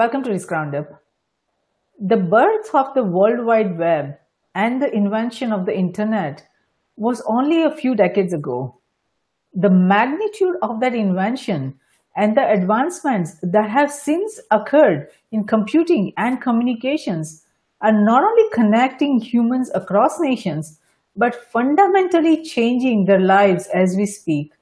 Welcome to Risk Roundup. The birth of the World Wide Web and the invention of the Internet was only a few decades ago. The magnitude of that invention and the advancements that have since occurred in computing and communications are not only connecting humans across nations, but fundamentally changing their lives as we speak.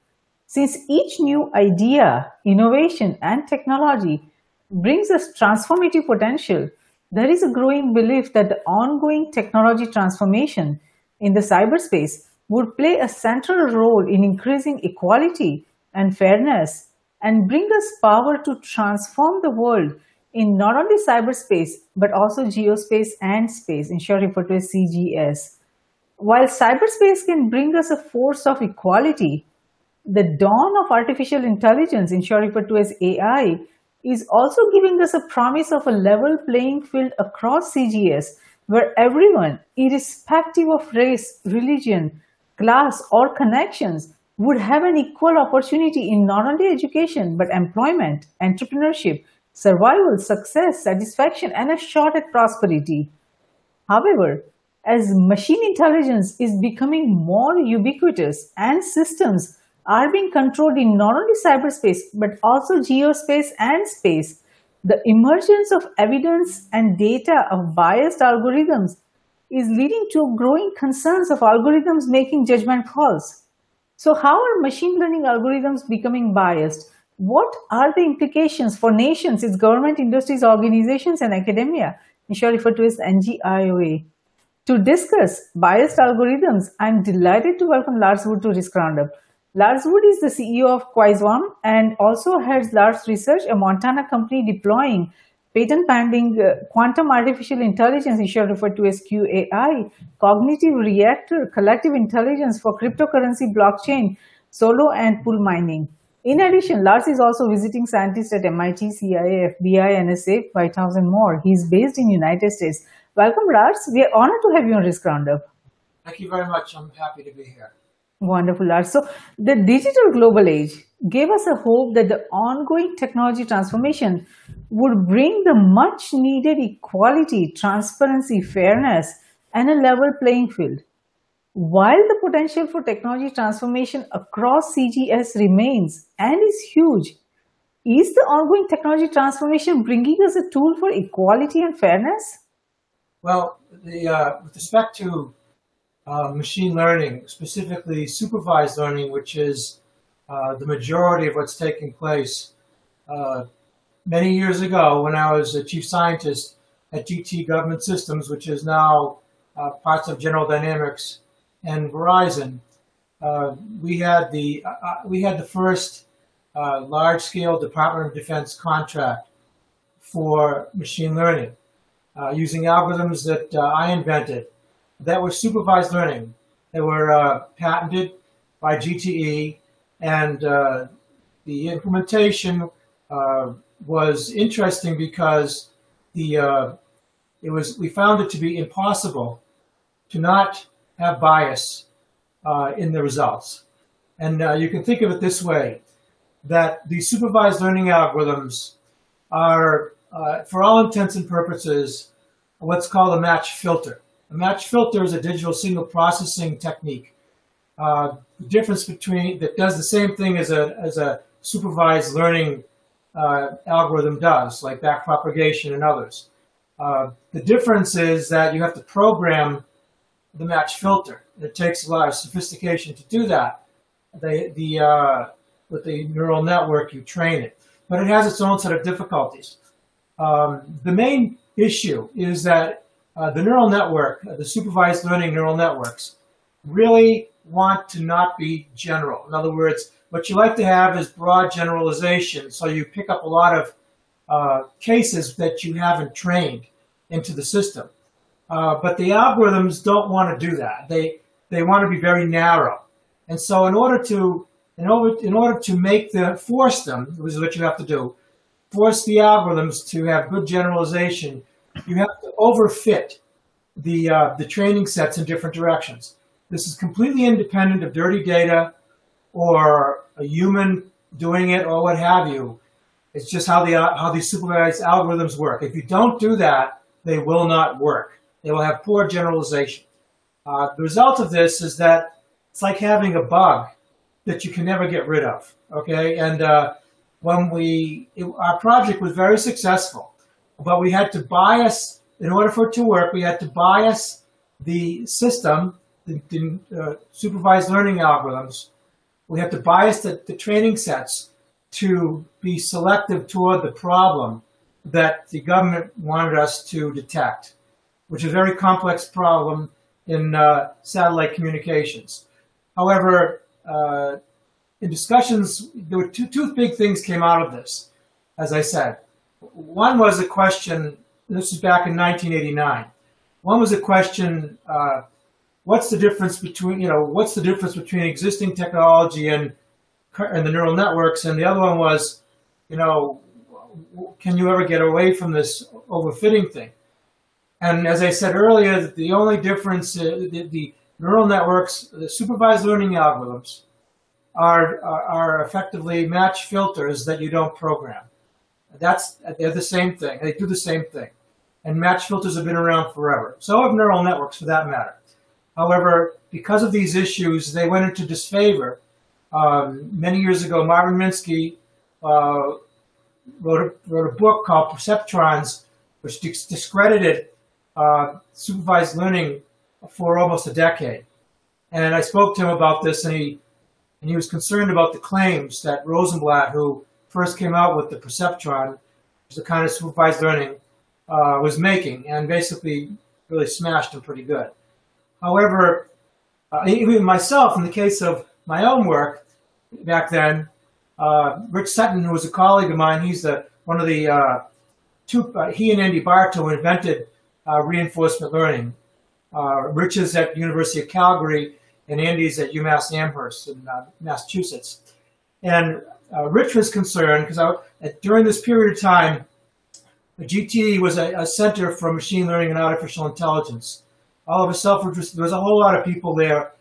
Since each new idea, innovation, and technology brings us transformative potential, there is a growing belief that the ongoing technology transformation in the cyberspace would play a central role in increasing equality and fairness and bring us power to transform the world in not only cyberspace but also geospace and space, in short referred to as CGS. While cyberspace can bring us a force of equality, the dawn of artificial intelligence, in short referred to as AI, is also giving us a promise of a level playing field across CGS where everyone, irrespective of race, religion, class, or connections, would have an equal opportunity in not only education but employment, entrepreneurship, survival, success, satisfaction, and a shot at prosperity. However, as machine intelligence is becoming more ubiquitous and systems are being controlled in not only cyberspace but also geospace and space, the emergence of evidence and data of biased algorithms is leading to growing concerns of algorithms making judgment calls. So how are machine learning algorithms becoming biased? What are the implications for nations, its government, industries, organizations, and academia, usually referred to as NGIOA? To discuss biased algorithms, I'm delighted to welcome Lars Wood to Risk Roundup. Lars Wood is the CEO of Quasarm and also heads Lars Research, a Montana company deploying patent pending uh, quantum artificial intelligence, issue referred to as QAI, cognitive reactor, collective intelligence for cryptocurrency, blockchain, solo and pool mining. In addition, Lars is also visiting scientist at MIT, CIA, FBI, NSA, White House, and more. He is based in United States. Welcome, Lars. We are honored to have you on Risk Roundup. Thank you very much. I'm happy to be here. Wonderful, Lars. So the digital global age gave us a hope that the ongoing technology transformation would bring the much needed equality, transparency, fairness, and a level playing field. While the potential for technology transformation across CGS remains and is huge, is the ongoing technology transformation bringing us a tool for equality and fairness? Well, the, uh, with respect to uh, machine learning, specifically supervised learning, which is uh, the majority of what's taking place. Uh, many years ago, when I was a chief scientist at GTE Government Systems, which is now uh, parts of General Dynamics and Verizon, uh, we had the we had the first large-scale Department of Defense contract for machine learning uh, using algorithms that uh, I invented that were supervised learning. They were uh, patented by GTE, and uh, the implementation uh, was interesting because the uh, it was we found it to be impossible to not have bias in the results. And you can think of it this way: that the supervised learning algorithms are uh, for all intents and purposes, what's called a match filter. A match filter is a digital signal processing technique. Uh, the difference between that does the same thing as a as a supervised learning uh, algorithm does, like backpropagation and others. Uh, the difference is that you have to program the match filter. It takes a lot of sophistication to do that. The the uh, with the neural network, you train it, but it has its own set of difficulties. Um, the main issue is that uh, the neural network, uh, the supervised learning neural networks, really want to not be general. In other words, what you like to have is broad generalization, so you pick up a lot of uh, cases that you haven't trained into the system. Uh, but the algorithms don't want to do that. They they want to be very narrow, and so in order to in order in order to make the force them, which is what you have to do, force the algorithms to have good generalization, you have to overfit the, uh, the training sets in different directions. This is completely independent of dirty data or a human doing it or what have you. It's just how the how these supervised algorithms work. If you don't do that, they will not work. They will have poor generalization. Uh, the result of this is that it's like having a bug that you can never get rid of. Okay, and uh, when we it, our project was very successful, but we had to bias in order for it to work. We had to bias the system, the, the uh, supervised learning algorithms. We had to bias the, the training sets to be selective toward the problem that the government wanted us to detect, which is a very complex problem in uh, satellite communications. However, uh, in discussions, there were two, two big things came out of this, as I said. One was a question, this was back in 1989. One was a question, uh, what's the difference between, you know, what's the difference between existing technology and and the neural networks, and the other one was, you know, can you ever get away from this overfitting thing? And as I said earlier, the only difference, uh, the, the, neural networks, the supervised learning algorithms, are, are, are effectively match filters that you don't program. That's they're the same thing. They do the same thing, and match filters have been around forever. So have neural networks, for that matter. However, because of these issues, they went into disfavor um, many years ago, Marvin Minsky uh, wrote, a, wrote a book called Perceptrons, which discredited uh, supervised learning for almost a decade. And I spoke to him about this, and he and he was concerned about the claims that Rosenblatt, who first came out with the perceptron, which the kind of supervised learning, uh, was making, and basically really smashed them pretty good. However, uh, even myself, in the case of my own work back then. Uh, Rich Sutton, who was a colleague of mine, he's the one of the uh, two. Uh, he and Andy Barto invented uh, reinforcement learning. Rich is at University of Calgary, and Andy's at UMass Amherst in Massachusetts. And Rich was concerned because during this period of time, GTE was a, a, center for machine learning and artificial intelligence. All of a sudden, there was a whole lot of people there,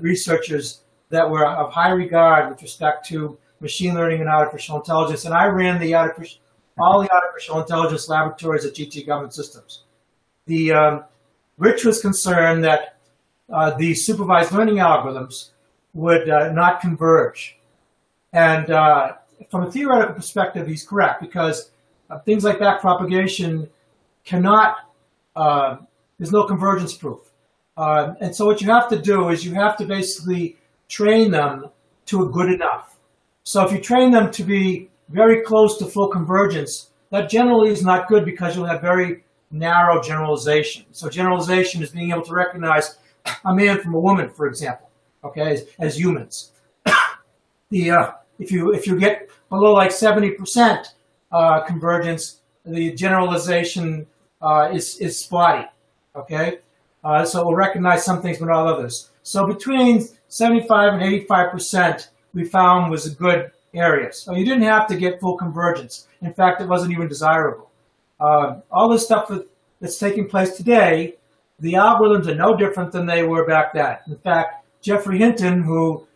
researchers that were of high regard with respect to machine learning and artificial intelligence. And I ran the artificial, all the artificial intelligence laboratories at GTE Government Systems. The um, Rich was concerned that uh, the supervised learning algorithms would uh, not converge. And uh, from a theoretical perspective, he's correct because uh, things like backpropagation cannot, uh, there's no convergence proof. Uh, and so what you have to do is you have to basically train them to a good enough. So if you train them to be very close to full convergence, that generally is not good because you'll have very narrow generalization. So generalization is being able to recognize a man from a woman, for example, okay, as, as humans. the uh, if you if you get below like seventy percent uh, convergence, the generalization uh, is is spotty, okay. Uh, so we'll recognize some things but not others. So between 75 and 85% we found was a good area. So you didn't have to get full convergence. In fact, it wasn't even desirable. Uh, all this stuff that's taking place today, the algorithms are no different than they were back then. In fact, Geoffrey Hinton, who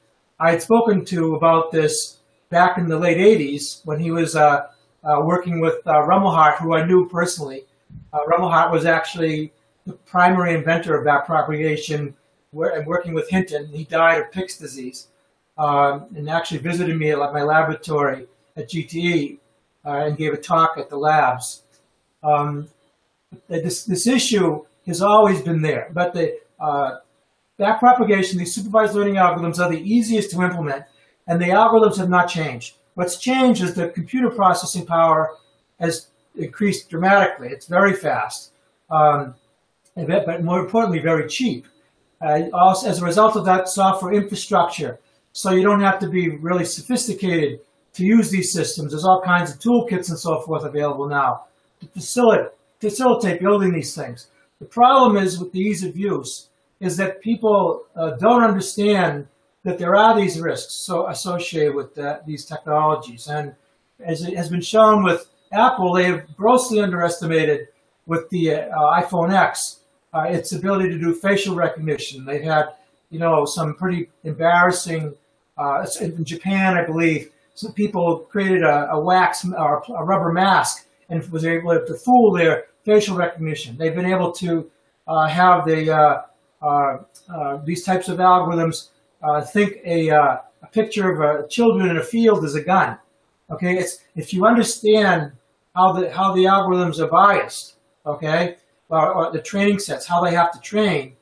I had spoken to about this back in the late 80s when he was uh, uh, working with uh, Rumelhart, who I knew personally. Uh, Rumelhart was actually the primary inventor of backpropagation and working with Hinton. He died of Pick's disease um, and actually visited me at my laboratory at GTE uh, and gave a talk at the labs. Um, this, this issue has always been there, but the uh, backpropagation, these supervised learning algorithms are the easiest to implement, and the algorithms have not changed. What's changed is the computer processing power has increased dramatically. It's very fast, um, but more importantly, very cheap uh, also as a result of that software infrastructure. So you don't have to be really sophisticated to use these systems. There's all kinds of toolkits and so forth available now to facilitate, facilitate building these things. The problem is with the ease of use is that people uh, don't understand that there are these risks so associated with that, these technologies. And as it has been shown with Apple, they have grossly underestimated with the uh, iPhone X uh, its ability to do facial recognition. They've had, you know, some pretty embarrassing, uh, in Japan, I believe, some people created a, a wax or a rubber mask and was able to fool their facial recognition. They've been able to uh, have the uh, these types of algorithms uh, think a, uh, a, picture of children in a field is a gun. Okay, it's if you understand how the how the algorithms are biased, okay, or, or the training sets, how they have to train,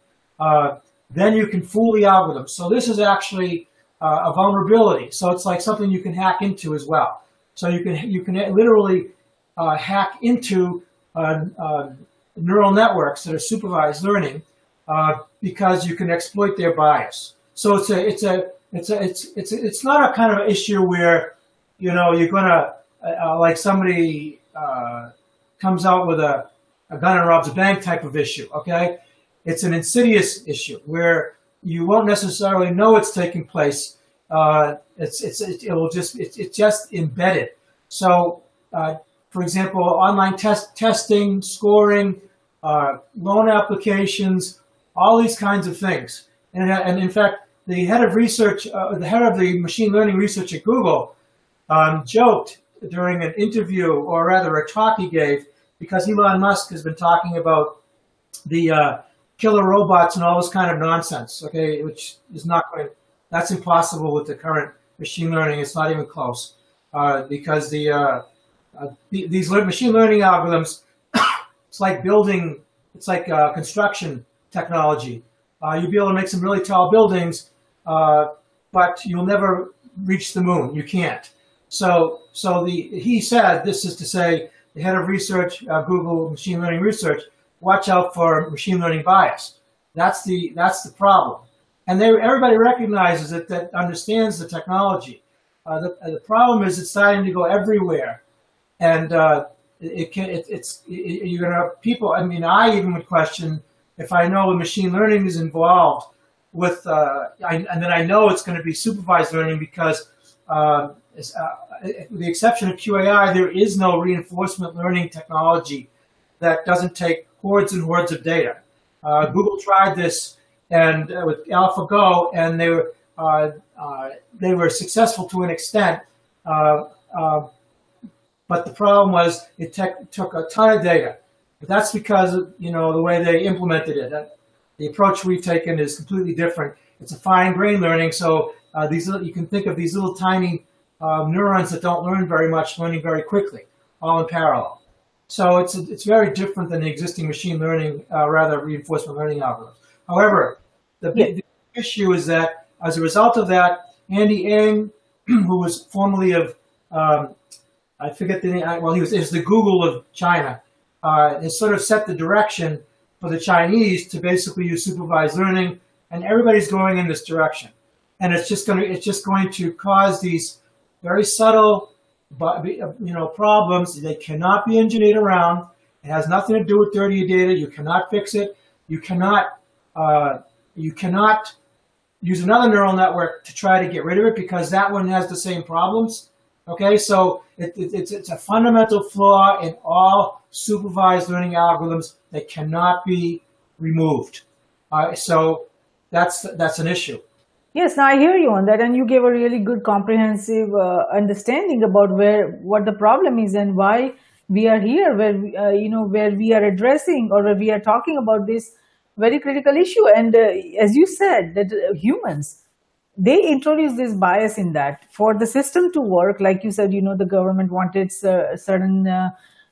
then you can fool the algorithm. So this is actually uh, a vulnerability. So it's like something you can hack into as well. So you can you can literally uh, hack into uh, uh neural networks that are supervised learning uh, because you can exploit their bias. So it's a it's a it's a it's it's it's not a kind of issue where you know you're gonna uh, like somebody comes out with a, a gun and robs a bank type of issue. Okay, it's an insidious issue where you won't necessarily know it's taking place. Uh, it's, it's, it, will just, it's, it's just embedded. So, uh, for example, online test, testing, scoring, uh, loan applications, all these kinds of things. And, and in fact, the head of research, uh, the head of the machine learning research at Google, um, joked during an interview, or rather a talk he gave, because Elon Musk has been talking about the uh, killer robots and all this kind of nonsense, okay, which is not going, that's impossible with the current machine learning. It's not even close uh, because the, uh, uh, these machine learning algorithms, it's like building, it's like uh, construction technology. Uh, you'll be able to make some really tall buildings, uh, but you'll never reach the moon. You can't. So, so the he said this is to say the head of research, Google machine learning research, watch out for machine learning bias. That's the that's the problem, and they, everybody recognizes it that understands the technology. Uh, the, the problem is it's starting to go everywhere, and uh, it, can it, it's it, you're gonna people. I mean, I even would question if I know machine learning is involved with, uh, I, and then I know it's going to be supervised learning because, uh, uh, with the exception of QAI, there is no reinforcement learning technology that doesn't take hordes and hordes of data. Uh, Google tried this and uh, with AlphaGo, and they were uh, uh, they were successful to an extent. Uh, but the problem was it took a ton of data. But that's because of, you know the way they implemented it. the approach we've taken is completely different. It's a fine-grained learning, so these you can think of these little tiny um, neurons that don't learn very much, learning very quickly, all in parallel. So it's, it's very different than the existing machine learning, uh, rather reinforcement learning algorithms. However, the big yeah. issue is that as a result of that, Andy Ng, who was formerly of, um, I forget the name, well, he was, was the Google of China, uh, sort of set the direction for the Chinese to basically use supervised learning, and everybody's going in this direction. And it's just going to, it's just going to cause these very subtle but you know problems they cannot be engineered around. It has nothing to do with dirty data. You cannot fix it. You cannot uh, you cannot use another neural network to try to get rid of it because that one has the same problems. Okay, so it, it, it's it's a fundamental flaw in all supervised learning algorithms that cannot be removed. Uh, so that's that's an issue. Yes, now I hear you on that, and you gave a really good comprehensive uh, understanding about where what the problem is and why we are here, where uh, you know where we are addressing or where we are talking about this very critical issue. And uh, as you said, that uh, humans they introduce this bias in that for the system to work. Like you said, you know the government wanted certain. Uh,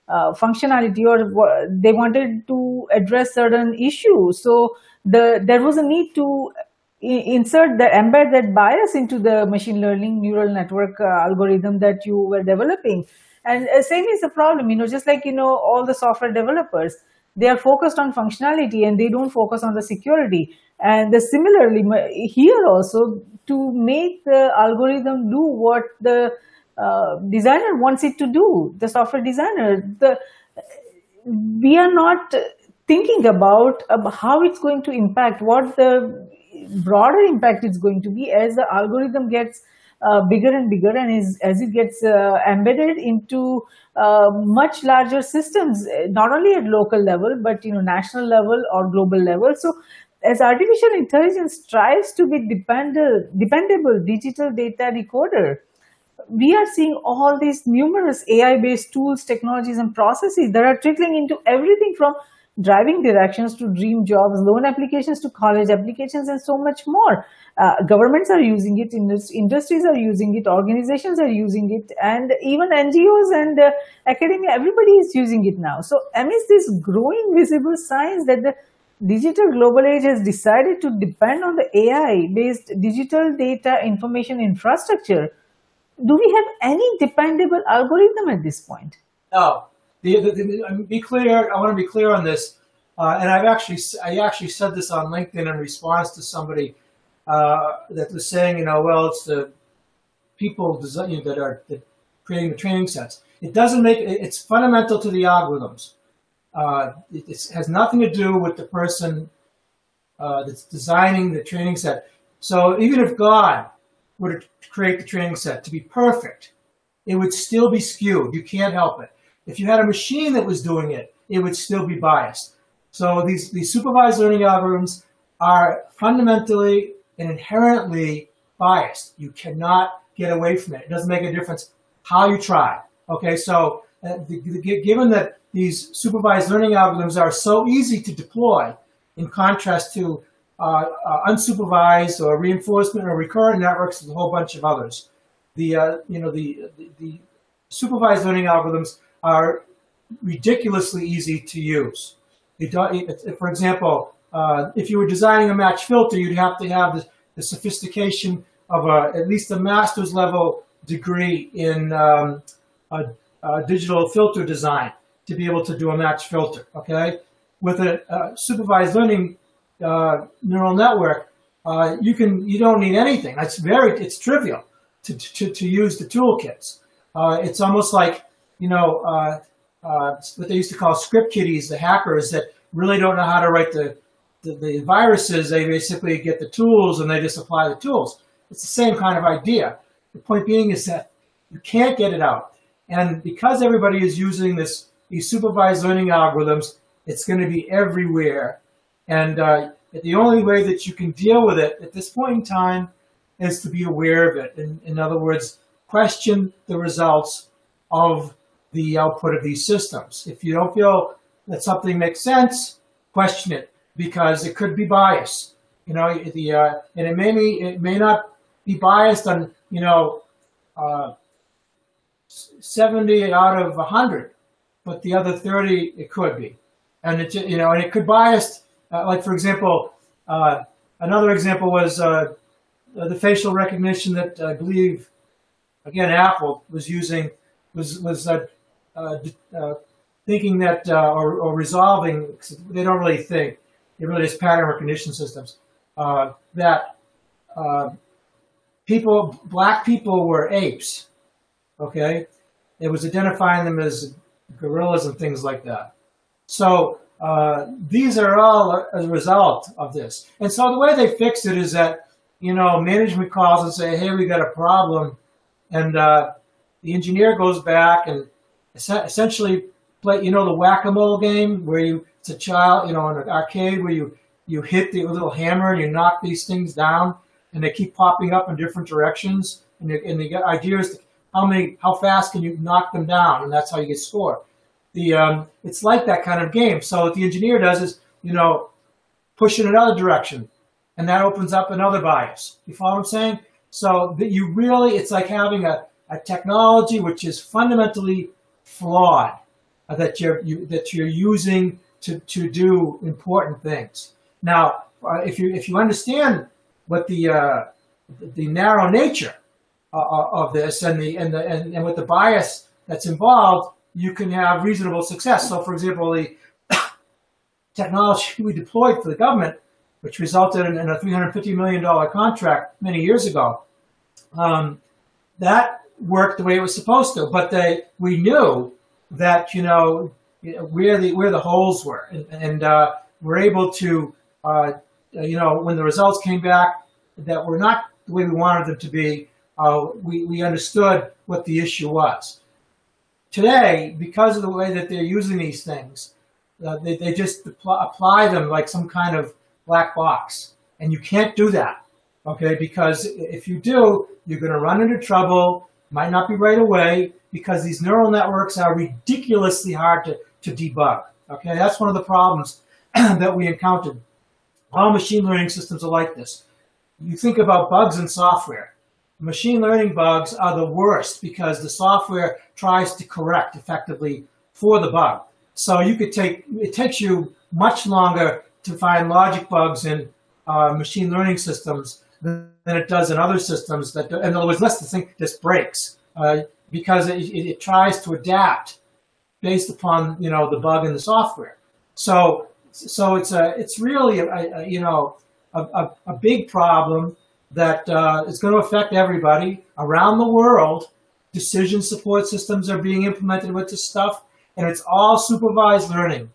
uh, functionality or they wanted to address certain issues so the there was a need to insert the embed that bias into the machine learning neural network uh, algorithm that you were developing and uh, same is the problem you know just like you know all the software developers they are focused on functionality and they don't focus on the security. And similarly here also to make the algorithm do what the uh, designer wants it to do the software designer the we are not thinking about, about how it's going to impact what the broader impact is going to be as the algorithm gets uh, bigger and bigger and is, as it gets uh, embedded into uh, much larger systems, not only at local level, but you know, national level or global level. So as artificial intelligence strives to be dependable, dependable digital data decoder, we are seeing all these numerous AI-based tools, technologies, and processes that are trickling into everything from driving directions to dream jobs, loan applications to college applications, and so much more. Uh, governments are using it, industries are using it, organizations are using it, and even NGOs and uh, academia, everybody is using it now. So amidst this growing visible signs that the digital global age has decided to depend on the AI-based digital data information infrastructure, do we have any dependable algorithm at this point? No, the, the, the, be clear. I want to be clear on this, uh, and I've actually I actually said this on LinkedIn in response to somebody uh, that was saying, you know, well, it's the people design, you know, that are that creating the training sets. It doesn't make it's fundamental to the algorithms. Uh, it, has nothing to do with the person uh, that's designing the training set. So even if God were to create the training set to be perfect, it would still be skewed. You can't help it. If you had a machine that was doing it, it would still be biased. So these, these supervised learning algorithms are fundamentally and inherently biased. You cannot get away from it. It doesn't make a difference how you try. Okay, so uh, the, the, given that these supervised learning algorithms are so easy to deploy in contrast to uh, uh, unsupervised or reinforcement or recurrent networks and a whole bunch of others. The, uh, you know, the, the, the supervised learning algorithms are ridiculously easy to use. for example, uh, if you were designing a match filter, you'd have to have the, the sophistication of a, at least a master's level degree in um, a, a digital filter design to be able to do a match filter, okay? With a, a supervised learning uh, neural network, uh, you can you don't need anything. It's very it's trivial to to, to use the toolkits. Uh, it's almost like you know, uh, uh, what they used to call script kiddies, the hackers that really don't know how to write the, the, the, viruses. They basically get the tools and they just apply the tools. It's the same kind of idea. The point being is that you can't get it out. And because everybody is using this these supervised learning algorithms, it's going to be everywhere. And uh, the only way that you can deal with it at this point in time is to be aware of it. In, in other words, question the results of the output of these systems. If you don't feel that something makes sense, question it because it could be biased. You know, the uh, and it may be, it may not be biased on you know uh, 70 out of 100, but the other 30 it could be, and it you know and it could bias. Uh, like for example, uh, another example was uh, the facial recognition that I believe again Apple was using was was uh, uh, uh, thinking that uh, or, or, resolving. They don't really think. It really is pattern recognition systems that people, black people were apes. Okay, it was identifying them as gorillas and things like that. So uh, these are all a result of this. And so the way they fix it is that, you know, management calls and say, hey, we got a problem. And uh, the engineer goes back and essentially play, you know, the whack-a-mole game where you, it's a child, you know, in an arcade where you, you hit the little hammer and you knock these things down and they keep popping up in different directions. And, they, and the idea is how many, how fast can you knock them down? And that's how you get score. The, um, it's like that kind of game. So what the engineer does is, you know, push in another direction and that opens up another bias. You follow what I'm saying? So that you really, it's like having a, a technology which is fundamentally flawed uh, that you're you, that you're using to, to do important things. Now, uh, if you if you understand what the uh, the narrow nature uh, uh, of this and the and the and, and with the bias that's involved, you can have reasonable success. So, for example, the technology we deployed for the government, which resulted in, in a $350 million contract many years ago, um, that worked the way it was supposed to. But they, we knew that you know where the where the holes were, and, and uh, we're able to uh, you know when the results came back that were not the way we wanted them to be. Uh, we we understood what the issue was. Today, because of the way that they're using these things, uh, they, they just apply them like some kind of black box, and you can't do that. Okay, because if you do, you're going to run into trouble Might not be right away because these neural networks are ridiculously hard to, to debug. Okay, that's one of the problems that we encountered. All machine learning systems are like this. You think about bugs in software. Machine learning bugs are the worst because the software tries to correct effectively for the bug. So you could take, it takes you much longer to find logic bugs in uh, machine learning systems than it does in other systems that, in other words, let's think this breaks uh, because it, it, it, tries to adapt based upon, you know, the bug in the software. So, so it's a, it's really, a, a you know, a, a, a, big problem that uh, is going to affect everybody around the world. Decision support systems are being implemented with this stuff, and it's all supervised learning,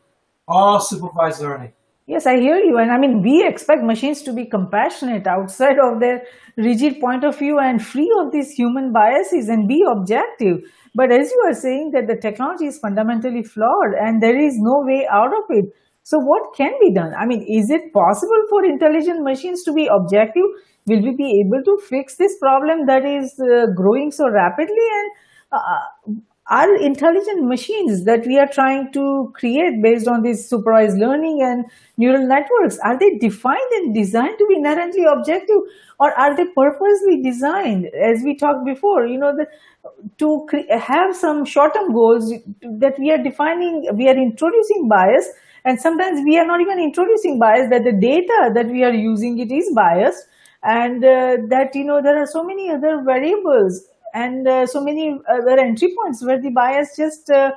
all supervised learning. Yes, I hear you. And I mean, we expect machines to be compassionate outside of their rigid point of view and free of these human biases and be objective. But as you are saying that the technology is fundamentally flawed and there is no way out of it. So what can be done? I mean, is it possible for intelligent machines to be objective? Will we be able to fix this problem that is uh, growing so rapidly? And uh, are intelligent machines that we are trying to create based on this supervised learning and neural networks, are they defined and designed to be inherently objective or are they purposely designed, as we talked before, you know, the, to have some short-term goals that we are defining, we are introducing bias and sometimes we are not even introducing bias that the data that we are using it is biased and uh, that, you know, there are so many other variables and uh, so many other entry points where the bias just uh,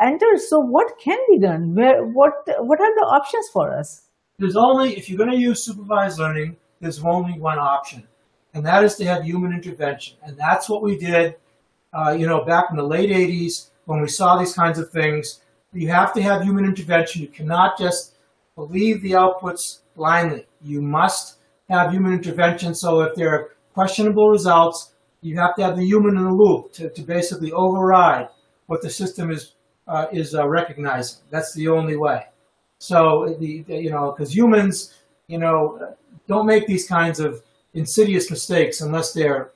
enters. So what can be done? Where what what are the options for us? There's only if you're going to use supervised learning, there's only one option, and that is to have human intervention, and that's what we did. Uh, you know, back in the late '80s when we saw these kinds of things, you have to have human intervention. You cannot just believe the outputs blindly. You must have human intervention. So if there are questionable results, you have to have the human in the loop to, to basically override what the system is uh, is uh, recognizing. That's the only way. So the, the you know because humans you know don't make these kinds of insidious mistakes unless there's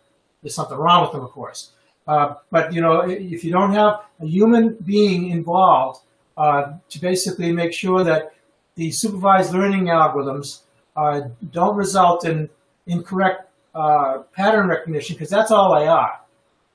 something wrong with them, of course. Uh, but you know if you don't have a human being involved uh, to basically make sure that the supervised learning algorithms uh, don't result in incorrect uh, pattern recognition because that's all they are.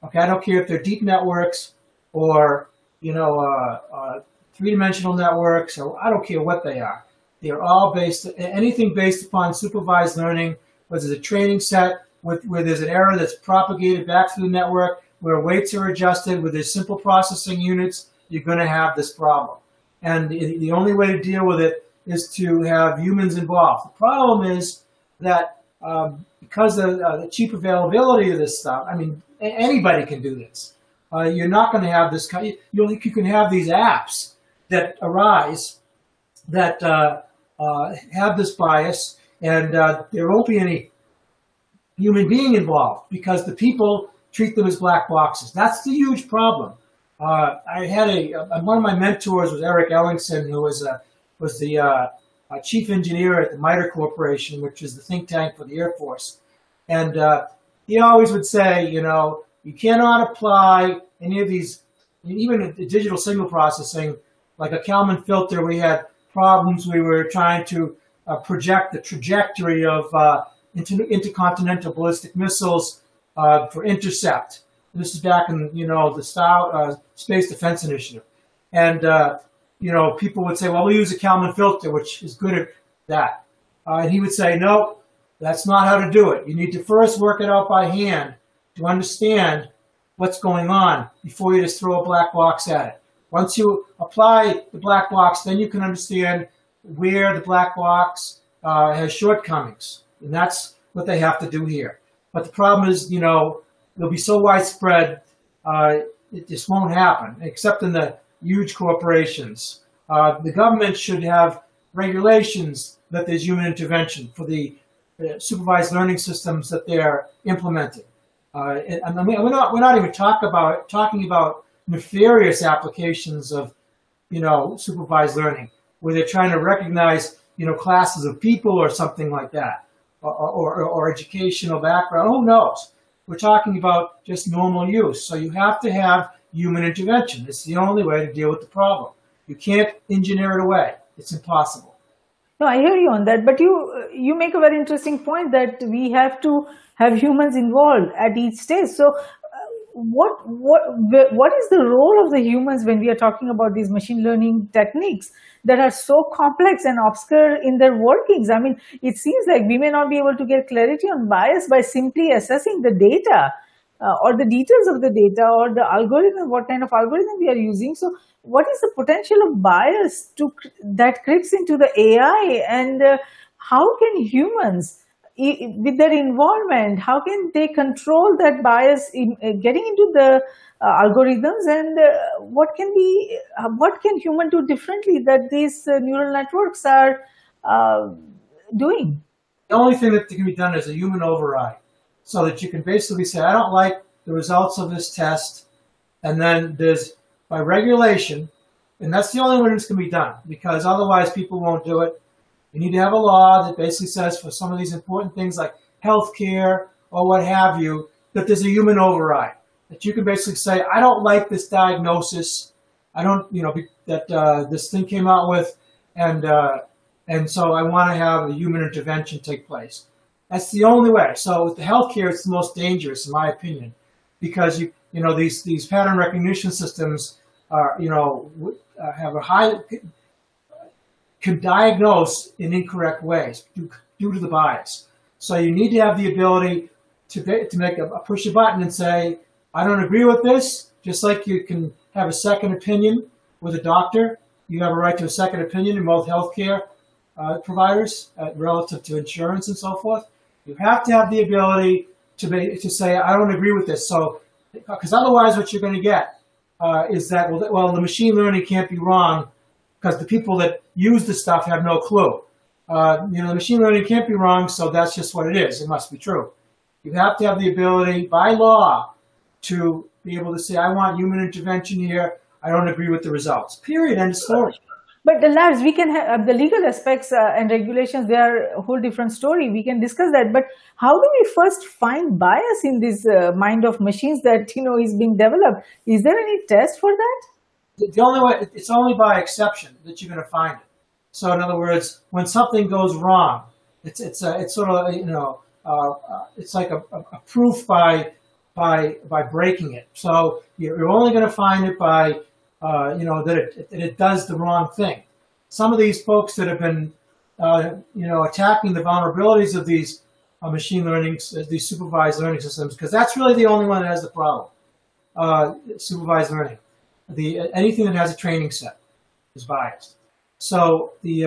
Okay, I don't care if they're deep networks or you know uh, uh, three-dimensional networks or I don't care what they are. They're all based anything based upon supervised learning, whether it's a training set with, where there's an error that's propagated back through the network, where weights are adjusted, where there's simple processing units, you're going to have this problem. And the, the only way to deal with it is to have humans involved. The problem is that um, because of uh, the cheap availability of this stuff, I mean, anybody can do this. Uh, you're not going to have this kind. You, you can have these apps that arise that uh, uh, have this bias, and uh, there won't be any human being involved because the people treat them as black boxes. That's the huge problem. Uh, I had a, one of my mentors was Eric Ellingson, who was a was the chief engineer at the MITRE Corporation, which is the think tank for the Air Force. And uh, he always would say, you know, you cannot apply any of these, even the digital signal processing, like a Kalman filter, we had problems. We were trying to uh, project the trajectory of uh, inter intercontinental ballistic missiles uh, for intercept. This is back in, you know, the style, uh, Space Defense Initiative. And you know, people would say, well, we use a Kalman filter, which is good at that. Uh, and he would say, no, that's not how to do it. You need to first work it out by hand to understand what's going on before you just throw a black box at it. Once you apply the black box, then you can understand where the black box uh, has shortcomings. And that's what they have to do here. But the problem is, you know, it'll be so widespread, uh, it just won't happen, except in the huge corporations. Uh, the government should have regulations that there's human intervention for the uh, supervised learning systems that they're implementing. Uh, and, and we're not we're not even talk about talking about nefarious applications of you know supervised learning where they're trying to recognize you know classes of people or something like that or, or, or educational background. Who knows? we're talking about just normal use. So you have to have human intervention. It's the only way to deal with the problem. You can't engineer it away. It's impossible. No, I hear you on that, but you you make a very interesting point that we have to have humans involved at each stage. So, uh, what what what is the role of the humans when we are talking about these machine learning techniques that are so complex and obscure in their workings? I mean, it seems like we may not be able to get clarity on bias by simply assessing the data uh, or the details of the data or the algorithm, what kind of algorithm we are using. So, what is the potential of bias to that creeps into the AI, and uh, how can humans, with their involvement, how can they control that bias in uh, getting into the uh, algorithms, and uh, what can be, uh, what can human do differently that these neural networks are doing? The only thing that can be done is a human override so that you can basically say, I don't like the results of this test. And then there's by regulation, and that's the only way it's going to be done because otherwise people won't do it. You need to have a law that basically says for some of these important things like healthcare or what have you, that there's a human override. That you can basically say, I don't like this diagnosis. I don't, you know, that uh, this thing came out with, and uh, and so I want to have a human intervention take place. That's the only way. So with the healthcare, it's the most dangerous, in my opinion, because you you know these these pattern recognition systems are you know uh, have a high can diagnose in incorrect ways due, to the bias. So you need to have the ability to to make a, a push a button and say I don't agree with this. Just like you can have a second opinion with a doctor, you have a right to a second opinion in both healthcare uh, providers uh, relative to insurance and so forth. You have to have the ability to be, to say, I don't agree with this. So, because otherwise, what you're going to get uh, is that well, well, the machine learning can't be wrong because the people that use the stuff have no clue. Uh, you know, the machine learning can't be wrong, so that's just what it is. It must be true. You have to have the ability by law to be able to say, I want human intervention here. I don't agree with the results. Period. End of story. But the labs, we can have uh, the legal aspects uh, and regulations. They are a whole different story. We can discuss that. But how do we first find bias in this uh, mind of machines that you know is being developed? Is there any test for that? The only way it's only by exception that you're going to find it. So in other words, when something goes wrong, it's it's a, it's sort of you know uh, uh it's like a, a, proof by by by breaking it. So you're only going to find it by uh, you know, that it, that it does the wrong thing. Some of these folks that have been, uh, you know, attacking the vulnerabilities of these uh, machine learning, uh, these supervised learning systems, because that's really the only one that has the problem. Uh, supervised learning, the anything that has a training set is biased. So the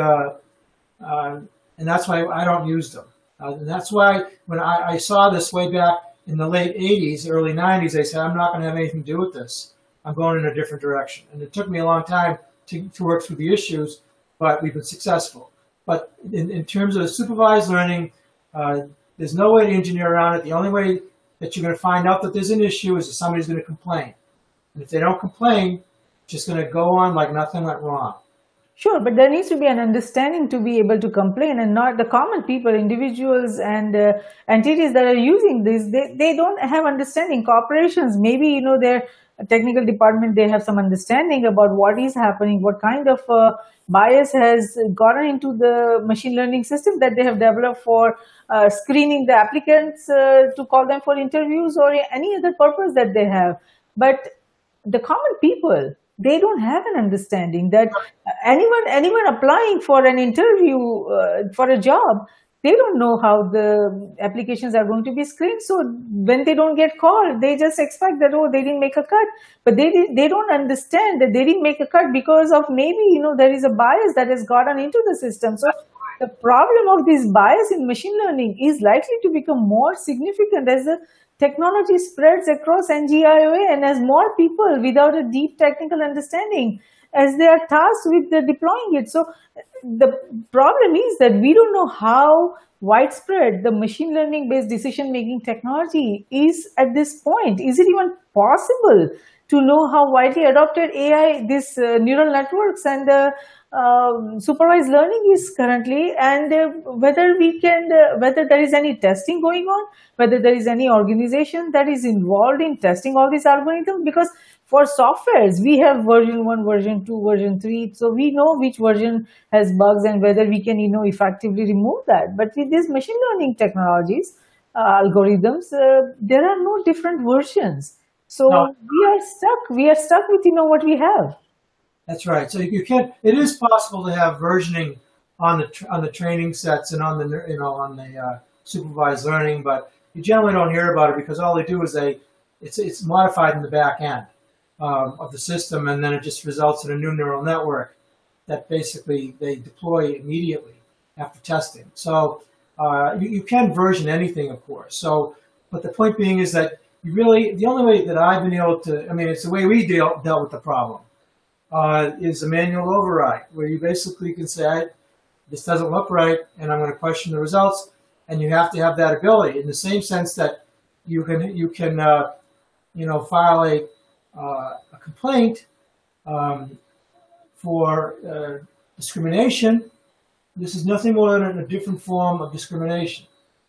and that's why I don't use them. and that's why when I, I saw this way back in the late 80s, early 90s, they said, I'm not going to have anything to do with this. I'm going in a different direction. And it took me a long time to, to work through the issues, but we've been successful. But in, in terms of supervised learning, uh, there's no way to engineer around it. The only way that you're going to find out that there's an issue is that somebody's going to complain. And if they don't complain, just going to go on like nothing went wrong. Sure, but there needs to be an understanding to be able to complain and not the common people, individuals and uh, entities that are using this. They, they don't have understanding. Corporations, maybe, you know, they're technical department they have some understanding about what is happening what kind of uh, bias has gotten into the machine learning system that they have developed for uh, screening the applicants uh, to call them for interviews or any other purpose that they have. But the common people they don't have an understanding that anyone anyone applying for an interview uh, for a job they don't know how the applications are going to be screened. So when they don't get called, they just expect that, oh, they didn't make a cut. But they, they don't understand that they didn't make a cut because of maybe, you know, there is a bias that has gotten into the system. So the problem of this bias in machine learning is likely to become more significant as the technology spreads across NGIOA and as more people without a deep technical understanding as they are tasked with deploying it. So the problem is that we don't know how widespread the machine learning based decision making technology is at this point. Is it even possible to know how widely adopted AI, this uh, neural networks and uh, uh, supervised learning is currently, and uh, whether we can, uh, whether there is any testing going on, whether there is any organization that is involved in testing all these algorithms. Because for softwares, we have version one, version two, version three, so we know which version has bugs and whether we can, you know, effectively remove that. But with these machine learning technologies, uh, algorithms, there are no different versions so no. we are stuck. We are stuck with you know what we have. That's right. So you can. It is possible to have versioning on the on the training sets and on the you know on the uh, supervised learning, but you generally don't hear about it because all they do is they it's it's modified in the back end um, of the system, and then it just results in a new neural network that basically they deploy immediately after testing. So uh, you, you can version anything, of course. So, but the point being is that you really, the only way that I've been able to, I mean, it's the way we deal, dealt with the problem, uh, is a manual override, where you basically can say, this doesn't look right, and I'm going to question the results, and you have to have that ability in the same sense that you can, you can, uh, you know, file a, uh, a complaint um, for uh, discrimination. This is nothing more than a different form of discrimination,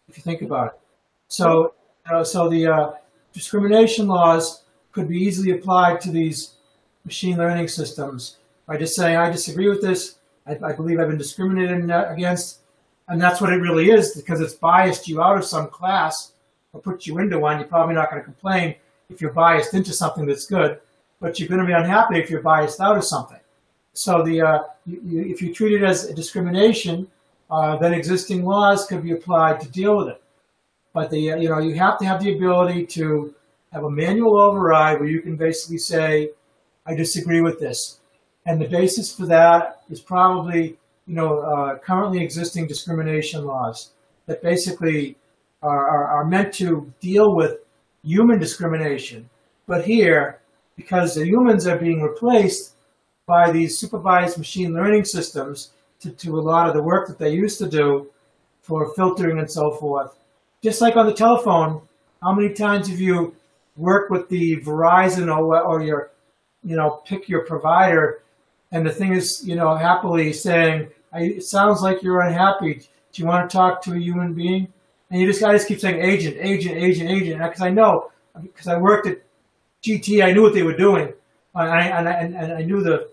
if you think about it. So, uh, so the uh, discrimination laws could be easily applied to these machine learning systems by just saying, I disagree with this. I, I believe I've been discriminated against. And that's what it really is because it's biased you out of some class or put you into one. You're probably not going to complain if you're biased into something that's good, but you're going to be unhappy if you're biased out of something. So the uh, you, you, if you treat it as discrimination, uh, then existing laws could be applied to deal with it. But the you know you have to have the ability to have a manual override where you can basically say, I disagree with this, and the basis for that is probably you know uh, currently existing discrimination laws that basically are, are, are meant to deal with human discrimination. But here, because the humans are being replaced by these supervised machine learning systems to, to a lot of the work that they used to do for filtering and so forth, just like on the telephone, how many times have you worked with the Verizon or, or your, you know, pick your provider, and the thing is, you know, happily saying, it sounds like you're unhappy. Do you want to talk to a human being? And you just, I just keep saying agent, agent, agent, agent, because I know, because I worked at GTE, I knew what they were doing. And I, and I, and I knew the,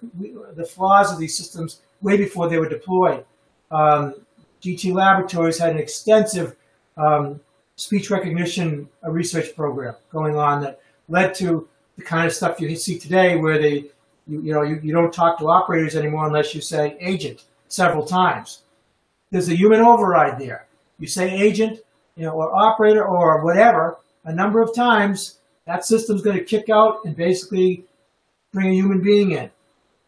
the flaws of these systems way before they were deployed. Um, GTE Laboratories had an extensive um, speech recognition research program going on that led to the kind of stuff you see today where they, you, you know, you, you don't talk to operators anymore unless you say agent several times. There's a human override there. You say agent, you know, or operator or whatever a number of times, that system's going to kick out and basically bring a human being in.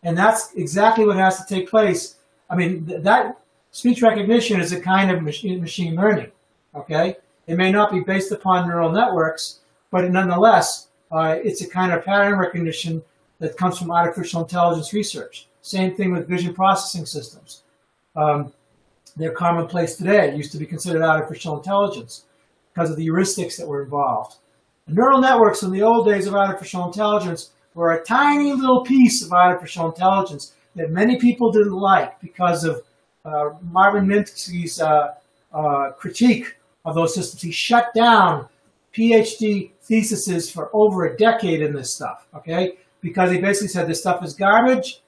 And that's exactly what has to take place. I mean, th- that speech recognition is a kind of machine, machine learning. Okay, it may not be based upon neural networks, but nonetheless, uh, it's a kind of pattern recognition that comes from artificial intelligence research. Same thing with vision processing systems. Um, they're commonplace today. It used to be considered artificial intelligence because of the heuristics that were involved. Neural networks in the old days of artificial intelligence were a tiny little piece of artificial intelligence that many people didn't like because of uh, Marvin Minsky's uh, uh, critique of those systems. He shut down PhD theses for over a decade in this stuff, okay? Because he basically said this stuff is garbage,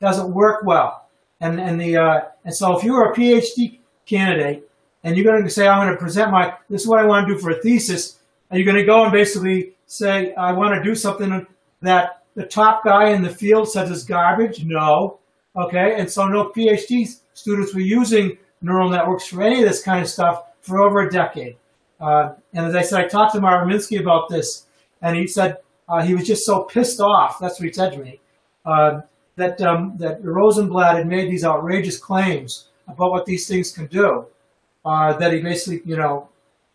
doesn't work well. And, and, the, uh, and so if you're a PhD candidate and you're going to say, I'm going to present my, this is what I want to do for a thesis, and you're going to go and basically say, I want to do something that the top guy in the field says is garbage? No. Okay, and so no PhD students were using neural networks for any of this kind of stuff for over a decade. Uh, and as I said, I talked to Marvin Minsky about this, and he said uh, he was just so pissed off. That's what he said to me. Uh, that um, that Rosenblatt had made these outrageous claims about what these things can do. Uh, that he basically, you know,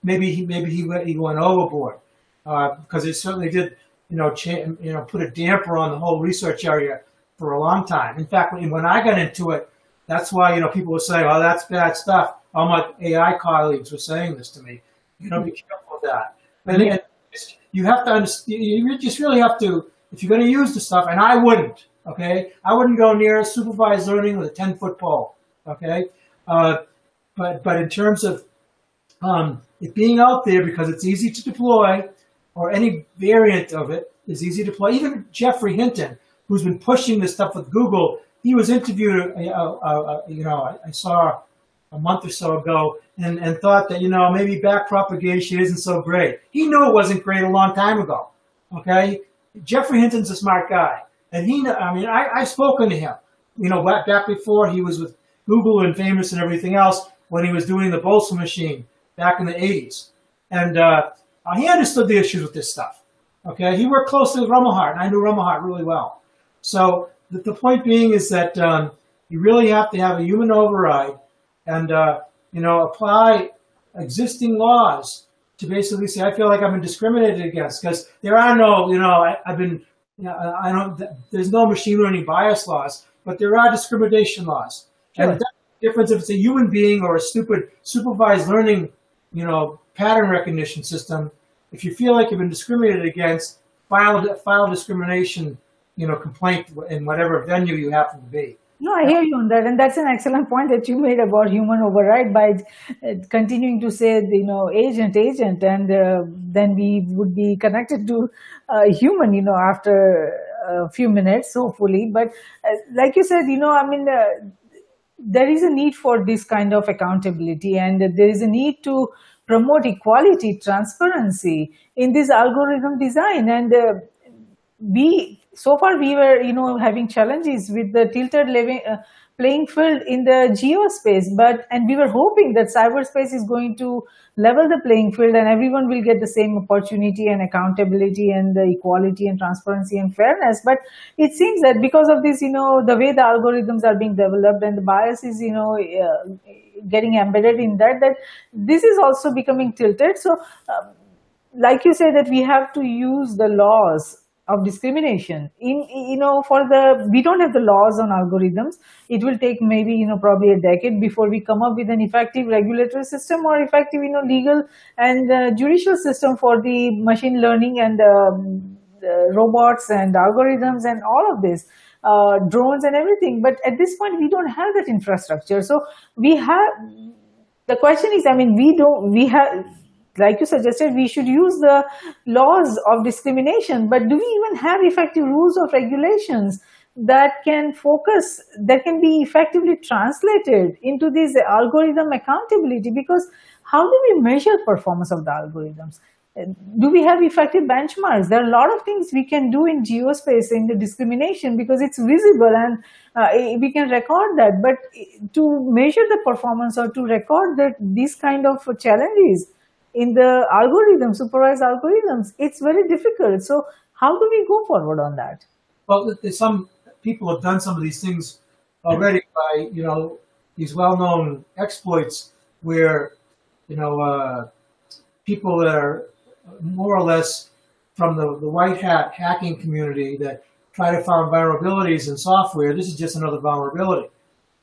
maybe he maybe he went, he went overboard uh, because it certainly did, you know, you know, put a damper on the whole research area for a long time. In fact, when, when I got into it, that's why you know people were saying, "Oh, that's bad stuff." all my AI colleagues were saying this to me. You know, be careful of that. And, and you have to understand. You just really have to if you're going to use the stuff, and I wouldn't, okay, I wouldn't go near supervised learning with a 10 foot pole, okay. Uh, but but in terms of um, it being out there because it's easy to deploy, or any variant of it is easy to deploy. Even Geoffrey Hinton, who's been pushing this stuff with Google, he was interviewed. Uh, uh, uh, you know, I, I saw a month or so ago and, and thought that, you know, maybe back propagation isn't so great. He knew it wasn't great a long time ago. Okay. Geoffrey Hinton's a smart guy. And he, I mean, I, I've spoken to him, you know, back, back before he was with Google and famous and everything else when he was doing the Boltzmann machine back in the 80s. And uh, he understood the issues with this stuff. Okay. He worked closely with Rumelhart, and I knew Rumelhart really well. So the, the point being is that um, you really have to have a human override and uh, you know apply existing laws to basically say I feel like I've been discriminated against because there are no you know I, have been I don't there's no machine learning bias laws but there are discrimination laws. Sure. and the difference if it's a human being or a stupid supervised learning you know pattern recognition system. If you feel like you've been discriminated against file file discrimination you know complaint in whatever venue you happen to be no, I hear you on that, and that's an excellent point that you made about human override by uh, continuing to say, you know, agent, agent, and uh, then we would be connected to a human, you know, after a few minutes, hopefully. But uh, like you said, you know, I mean, uh, there is a need for this kind of accountability, and there is a need to promote equality, transparency in this algorithm design, and uh, we so far we were you know having challenges with the tilted living, uh, playing field in the geospace but and we were hoping that cyberspace is going to level the playing field and everyone will get the same opportunity and accountability and the equality and transparency and fairness. But it seems that because of this you know the way the algorithms are being developed and the bias is you know uh, getting embedded in that that this is also becoming tilted. So um, like you say that we have to use the laws of discrimination. In you know for the we don't have the laws on algorithms. It will take maybe you know probably a decade before we come up with an effective regulatory system or effective you know legal and uh, judicial system for the machine learning and um, robots and algorithms and all of this uh, drones and everything. But at this point we don't have that infrastructure. So we have the question is i mean we don't we have like you suggested, we should use the laws of discrimination, but do we even have effective rules of regulations that can focus, that can be effectively translated into this algorithm accountability? Because how do we measure performance of the algorithms? Do we have effective benchmarks? There are a lot of things we can do in geospace in the discrimination because it's visible and uh, we can record that. But to measure the performance or to record that these kind of challenges, in the algorithm, supervised algorithms, it's very difficult. So how do we go forward on that? Well, some people have done some of these things already by, you know, these well-known exploits where, you know, uh, people that are more or less from the, the white hat hacking community that try to find vulnerabilities in software. This is just another vulnerability.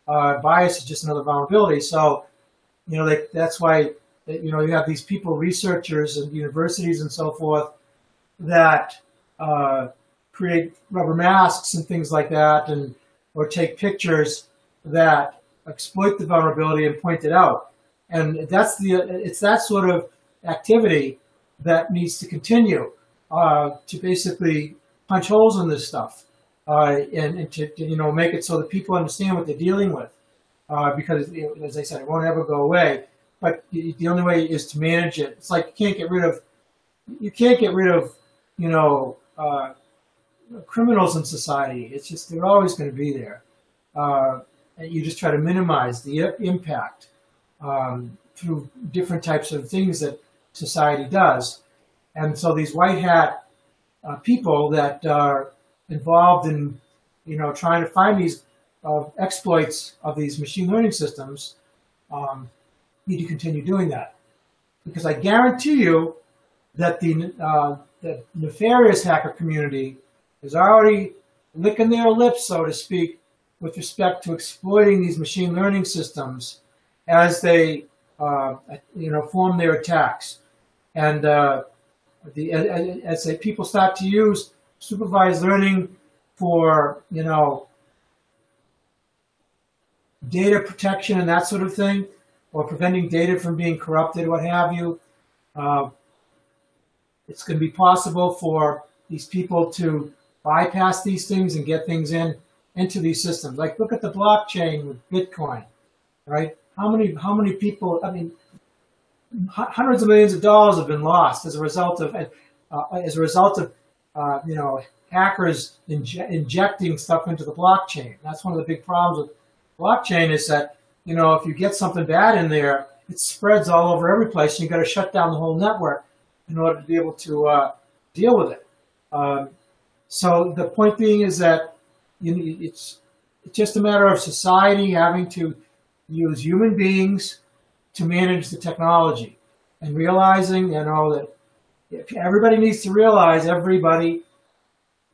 Uh, bias is just another vulnerability. So, you know, they, that's why you know, you have these people, researchers and universities and so forth, that uh, create rubber masks and things like that, and or take pictures that exploit the vulnerability and point it out. And that's the it's that sort of activity that needs to continue uh, to basically punch holes in this stuff uh, and, and to, to, you know make it so that people understand what they're dealing with. Uh, because as I said, it won't ever go away but the only way is to manage it. It's like you can't get rid of, you can't get rid of, you know, uh, criminals in society. It's just they're always going to be there. Uh, and you just try to minimize the impact um, through different types of things that society does. And so these white hat uh, people that are involved in, you know, trying to find these uh, exploits of these machine learning systems. Um, need to continue doing that. Because I guarantee you that the, uh, the nefarious hacker community is already licking their lips, so to speak, with respect to exploiting these machine learning systems as they, uh, you know, form their attacks. And uh, the, as people start to use supervised learning for, you know, data protection and that sort of thing, or preventing data from being corrupted, what have you. Uh, it's going to be possible for these people to bypass these things and get things in into these systems. Like look at the blockchain with Bitcoin, right? How many how many people? I mean, hundreds of millions of dollars have been lost as a result of uh, as a result of uh, you know hackers inje- injecting stuff into the blockchain. That's one of the big problems with blockchain is that you know if you get something bad in there, it spreads all over every place. And you got to shut down the whole network in order to be able to uh, deal with it. Um, so the point being is that you know, it's it's just a matter of society having to use human beings to manage the technology and realizing, you know, that everybody needs to realize everybody,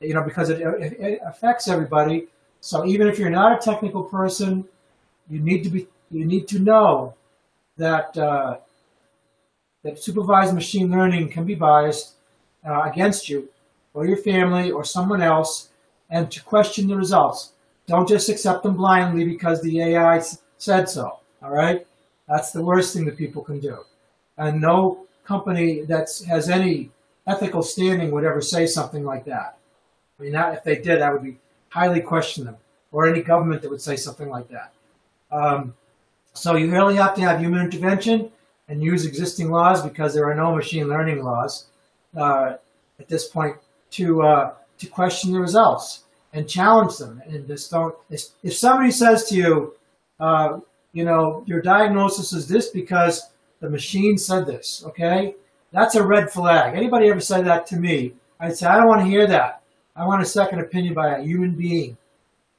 you know, because it, it, affects everybody. So even if you're not a technical person, you need to be, you need to know that uh, that supervised machine learning can be biased uh, against you or your family or someone else, and to question the results. Don't just accept them blindly because the AI said so. All right, that's the worst thing that people can do, and no company that has any ethical standing would ever say something like that. I mean, that, if they did, I would be highly question them, or any government that would say something like that. Um, so you really have to have human intervention and use existing laws because there are no machine learning laws uh, at this point to uh, to question the results and challenge them and just don't. If somebody says to you, uh, you know, your diagnosis is this because the machine said this, okay? That's a red flag. Anybody ever said that to me? I'd say, I don't want to hear that. I want a second opinion by a human being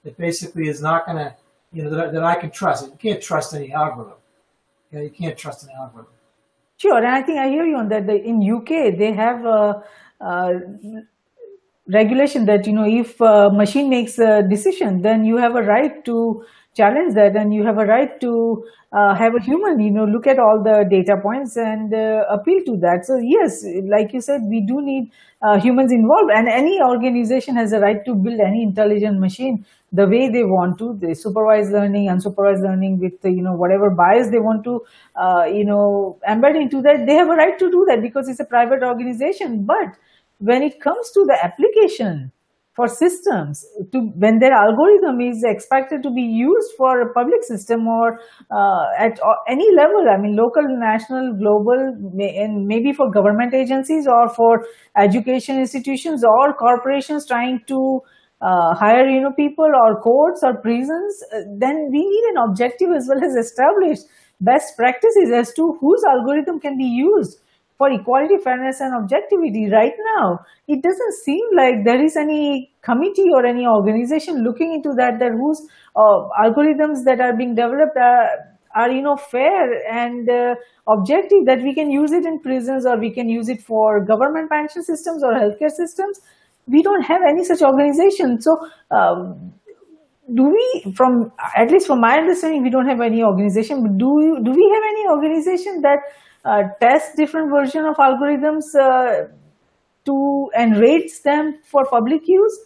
that basically is not going to, you know, that, that I can trust. You can't trust any algorithm. You can't trust an algorithm. Sure, and I think I hear you on that. In UK, they have a, a regulation that you know if a machine makes a decision, then you have a right to challenge that and you have a right to uh, have a human you know look at all the data points and uh, appeal to that. So yes like you said we do need uh, humans involved and any organization has a right to build any intelligent machine the way they want to. They supervised learning unsupervised learning with you know whatever bias they want to uh, you know embed into that. They have a right to do that because it's a private organization. But when it comes to the application for systems to when their algorithm is expected to be used for a public system or uh, at any level i mean local national global and maybe for government agencies or for education institutions or corporations trying to uh, hire you know people or courts or prisons uh, then we need an objective as well as established best practices as to whose algorithm can be used for equality, fairness, and objectivity. Right now, it doesn't seem like there is any committee or any organization looking into that, that whose uh, algorithms that are being developed are, are you know, fair and uh, objective, that we can use it in prisons or we can use it for government pension systems or healthcare systems. We don't have any such organization. So, um, do we from at least from my understanding we don't have any organization but do you, do we have any organization that test different version of algorithms uh, to and rates them for public use?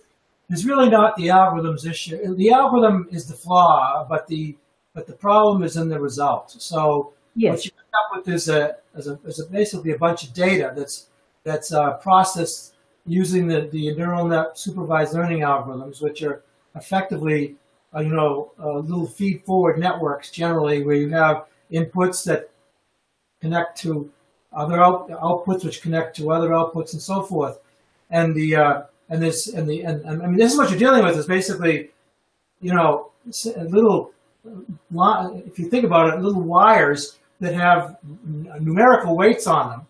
It's really not the algorithm's issue. The algorithm is the flaw, but the but the problem is in the result. So yes. what you end up with is a, is a, is a basically a bunch of data that's that's uh, processed using the, the neural net supervised learning algorithms, which are effectively, uh, you know, uh, little feed forward networks generally where you have inputs that connect to other out, outputs, which connect to other outputs, and so forth. And the uh, and this and the and, and, I mean, this is what you're dealing with is basically, you know, little. If you think about it, little wires that have numerical weights on them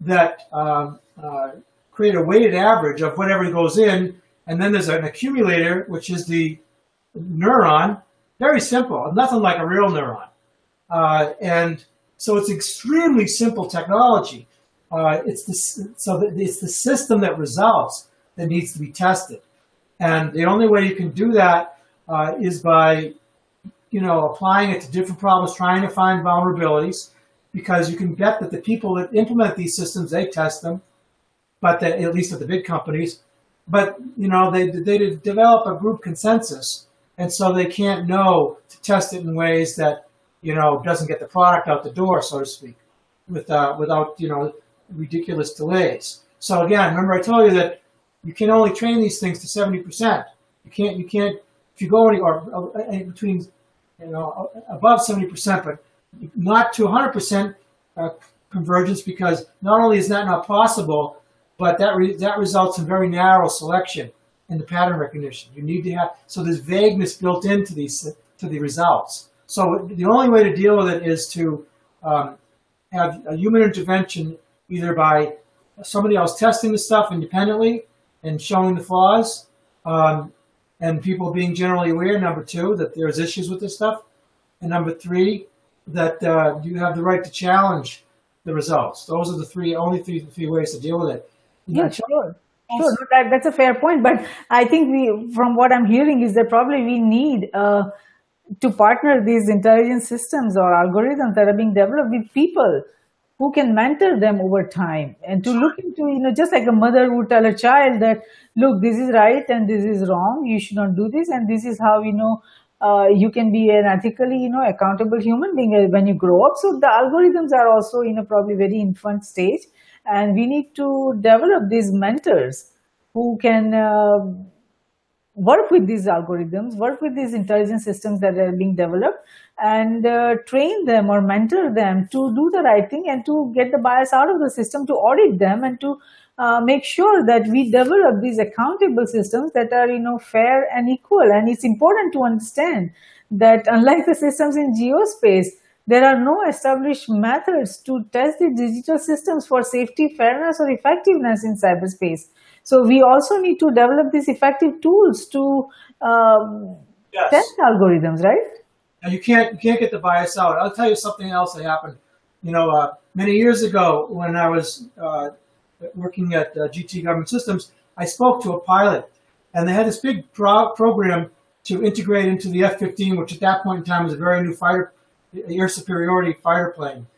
that uh, uh, create a weighted average of whatever goes in, and then there's an accumulator, which is the neuron. Very simple, nothing like a real neuron. Uh, and so it's extremely simple technology. Uh, it's the, so it's the system that results that needs to be tested. And the only way you can do that uh, is by, you know, applying it to different problems, trying to find vulnerabilities, because you can bet that the people that implement these systems, they test them, but at least at the big companies, but you know they they develop a group consensus, and so they can't know to test it in ways that you know doesn't get the product out the door, so to speak, with uh, without you know ridiculous delays. So again, remember I told you that you can only train these things to seventy percent. You can't you can't if you go any or uh, between you know above seventy percent, but not to hundred percent uh, convergence because not only is that not possible, but that re- that results in very narrow selection in the pattern recognition. You need to have so there's vagueness built into these to the results. So the only way to deal with it is to um, have a human intervention either by somebody else testing the stuff independently and showing the flaws, um, and people being generally aware. Number two, that there's issues with this stuff, and number three, that uh, you have the right to challenge the results. Those are the three only three three ways to deal with it. Yeah, sure. Sure, that, that's a fair point. But I think we, from what I'm hearing, is that probably we need uh, to partner these intelligence systems or algorithms that are being developed with people who can mentor them over time and to look into, you know, just like a mother would tell a child that, look, this is right and this is wrong. You should not do this. And this is how, you know, uh, you can be an ethically, you know, accountable human being when you grow up. So the algorithms are also in a probably very infant stage and we need to develop these mentors who can uh, work with these algorithms, work with these intelligence systems that are being developed, and uh, train them or mentor them to do the right thing and to get the bias out of the system, to audit them, and to uh, make sure that we develop these accountable systems that are, you know, fair and equal. And it's important to understand that unlike the systems in geospace, there are no established methods to test the digital systems for safety, fairness, or effectiveness in cyberspace. So we also need to develop these effective tools to um, yes. test algorithms, right? Now you can't you can't get the bias out. I'll tell you something else that happened. You know, uh, many years ago when I was uh, working at uh, GTE Government Systems, I spoke to a pilot, and they had this big pro- program to integrate into the F-15, which at that point in time was a very new fighter air superiority fighter plane.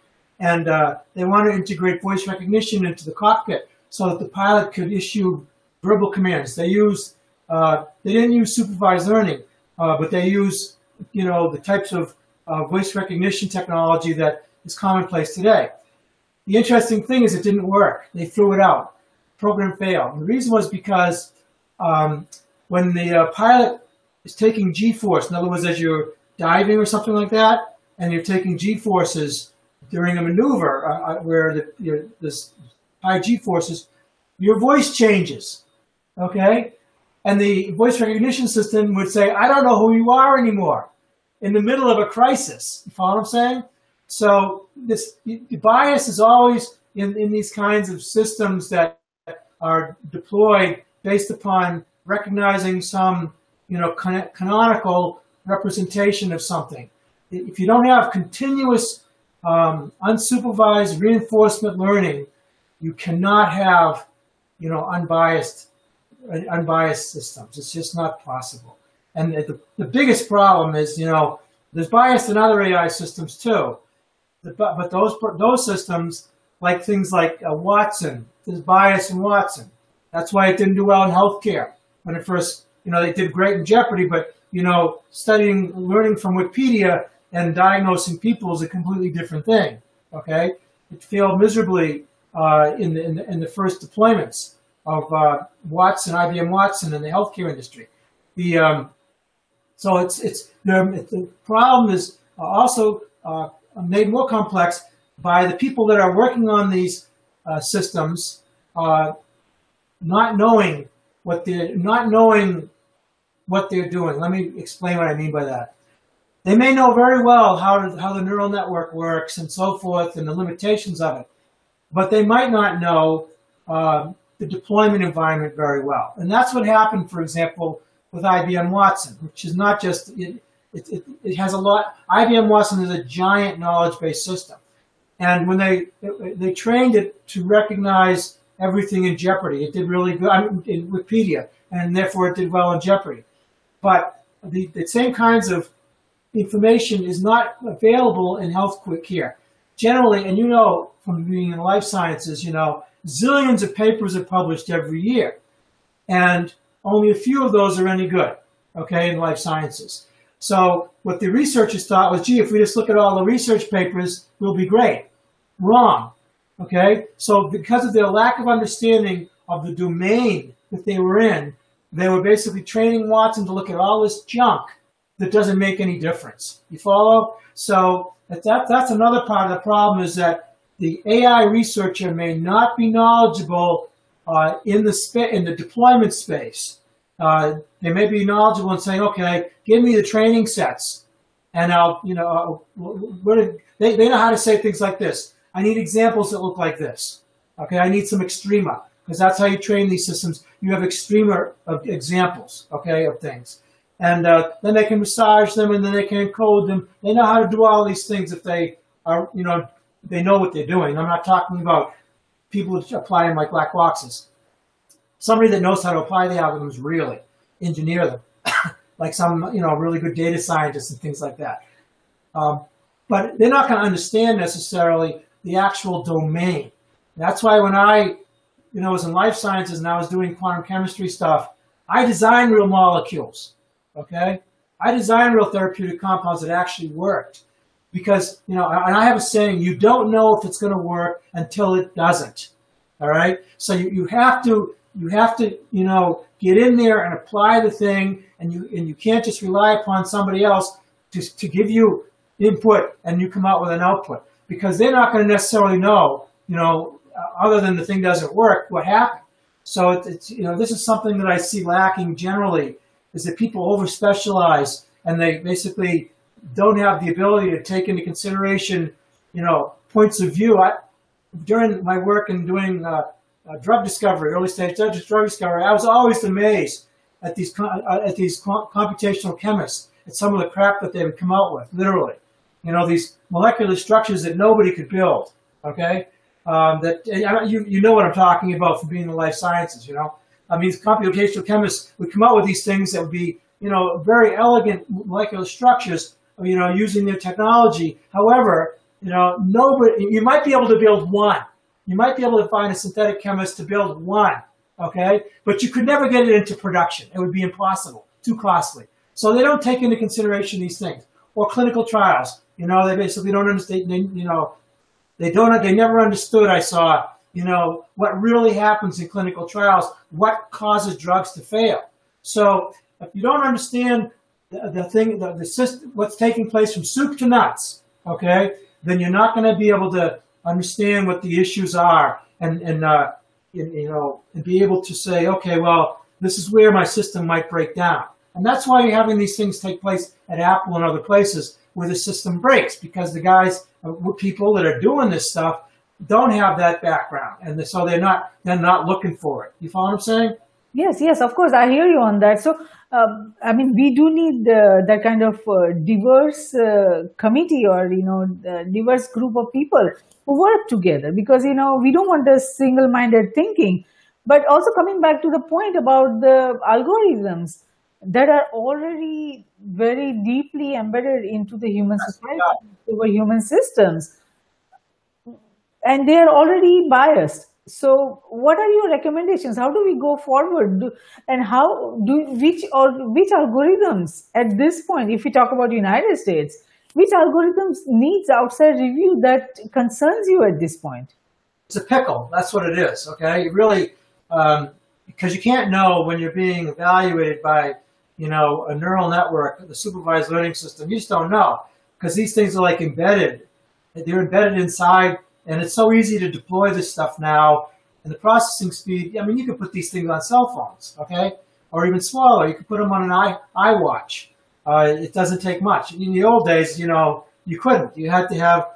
And uh, they want to integrate voice recognition into the cockpit so that the pilot could issue verbal commands. They use uh, they didn't use supervised learning, uh, but they use you know the types of uh, voice recognition technology that is commonplace today. The interesting thing is it didn't work. They threw it out. Program failed. And the reason was because um, when the uh, pilot is taking G-force, in other words, as you're diving or something like that, and you're taking g forces during a maneuver uh, uh where the, you this high g forces, your voice changes. Okay? And the voice recognition system would say, I don't know who you are anymore in the middle of a crisis. You follow what I'm saying? So this the bias is always in, in these kinds of systems that are deployed based upon recognizing some, you know, can- canonical representation of something if you don't have continuous um, unsupervised reinforcement learning, you cannot have, you know, unbiased, uh, unbiased systems. It's just not possible. And the, the biggest problem is, you know, there's bias in other AI systems too, but, but those those systems, like things like uh, Watson, there's bias in Watson. That's why it didn't do well in healthcare when it first, you know, they did great in Jeopardy, but you know, studying, learning from Wikipedia and diagnosing people is a completely different thing. Okay, it failed miserably uh, in, the, in, the, in the first deployments of uh, Watson, IBM Watson, in the healthcare industry. The um, so it's it's the, the problem is also uh, made more complex by the people that are working on these uh, systems uh, not knowing what they're not knowing what they're doing. Let me explain what I mean by that. They may know very well how, how the neural network works and so forth and the limitations of it, but they might not know uh, the deployment environment very well. And that's what happened, for example, with IBM Watson, which is not just, it, it, it, it has a lot, IBM Watson is a giant knowledge-based system. And when they, they trained it to recognize everything in Jeopardy, it did really good, I mean, in Wikipedia, and therefore it did well in Jeopardy. But the, the same kinds of information is not available in health quick care. Generally, and you know from being in life sciences, you know, zillions of papers are published every year. and only a few of those are any good, okay, in life sciences. So what the researchers thought was, gee, if we just look at all the research papers, we'll be great. Wrong. Okay? So because of their lack of understanding of the domain that they were in, they were basically training Watson to look at all this junk that doesn't make any difference. You follow? So that, that's another part of the problem is that the AI researcher may not be knowledgeable uh, in the in the deployment space. Uh, they may be knowledgeable in saying, "Okay, give me the training sets," and I'll, you know, what if, they they know how to say things like this. I need examples that look like this. Okay, I need some extrema because that's how you train these systems. You have extrema of examples, okay, of things, and uh, then they can massage them and then they can encode them. They know how to do all these things if they are, you know, they know what they're doing. I'm not talking about people who apply like black boxes. Somebody that knows how to apply the algorithms really, engineer them, like some you know really good data scientists and things like that. Um, but they're not going to understand necessarily the actual domain. That's why when I, you know, was in life sciences and I was doing quantum chemistry stuff, I designed real molecules. Okay, I designed real therapeutic compounds that actually worked because you know and i have a saying you don't know if it's going to work until it doesn't all right? So you, you have to you have to you know get in there and apply the thing and you and you can't just rely upon somebody else to, to give you input and you come out with an output because they're not going to necessarily know you know other than the thing doesn't work what happened. So it's, it's you know this is something that i see lacking generally is that people over specialize and they basically don't have the ability to take into consideration, you know, points of view. I, during my work in doing uh, uh, drug discovery, early stage drug discovery, I was always amazed at these uh, at these computational chemists at some of the crap that they would come out with. Literally, you know, these molecular structures that nobody could build. Okay, um, that you you know what I'm talking about from being in the life sciences. You know, I mean, computational chemists would come out with these things that would be you know very elegant molecular structures you know, using their technology. However, you know, nobody, you might be able to build one. You might be able to find a synthetic chemist to build one, okay? But you could never get it into production. It would be impossible, too costly. So they don't take into consideration these things. Or clinical trials. You know, they basically don't understand, they, you know, they don't, they never understood, I saw, you know, what really happens in clinical trials, what causes drugs to fail. So if you don't understand the, the thing, the, the system, what's taking place from soup to nuts, okay, then you're not going to be able to understand what the issues are and, and uh, you know, and be able to say, okay, well, this is where my system might break down. And that's why you're having these things take place at Apple and other places where the system breaks because the guys, uh, people that are doing this stuff, don't have that background, and so they're not they're not looking for it. You follow what I'm saying? Yes, yes, of course, I hear you on that. So, um, I mean, we do need uh, that kind of uh, diverse uh, committee or, you know, diverse group of people who work together because, you know, we don't want a single minded thinking. But also coming back to the point about the algorithms that are already very deeply embedded into the human society, over human systems, and they are already biased. So what are your recommendations? How do we go forward? And how do which or which algorithms at this point if we talk about united states which algorithms needs outside review that concerns you at this point? It's a pickle. That's what it is okay? Really um, because you can't know when you're being evaluated by you know a neural network the supervised learning system. You just don't know because these things are like embedded. They're embedded inside and it's so easy to deploy this stuff now. And the processing speed, I mean, you could put these things on cell phones, okay? Or even smaller, you could put them on an i iWatch. Uh, it doesn't take much. In the old days, you know, you couldn't. You had to have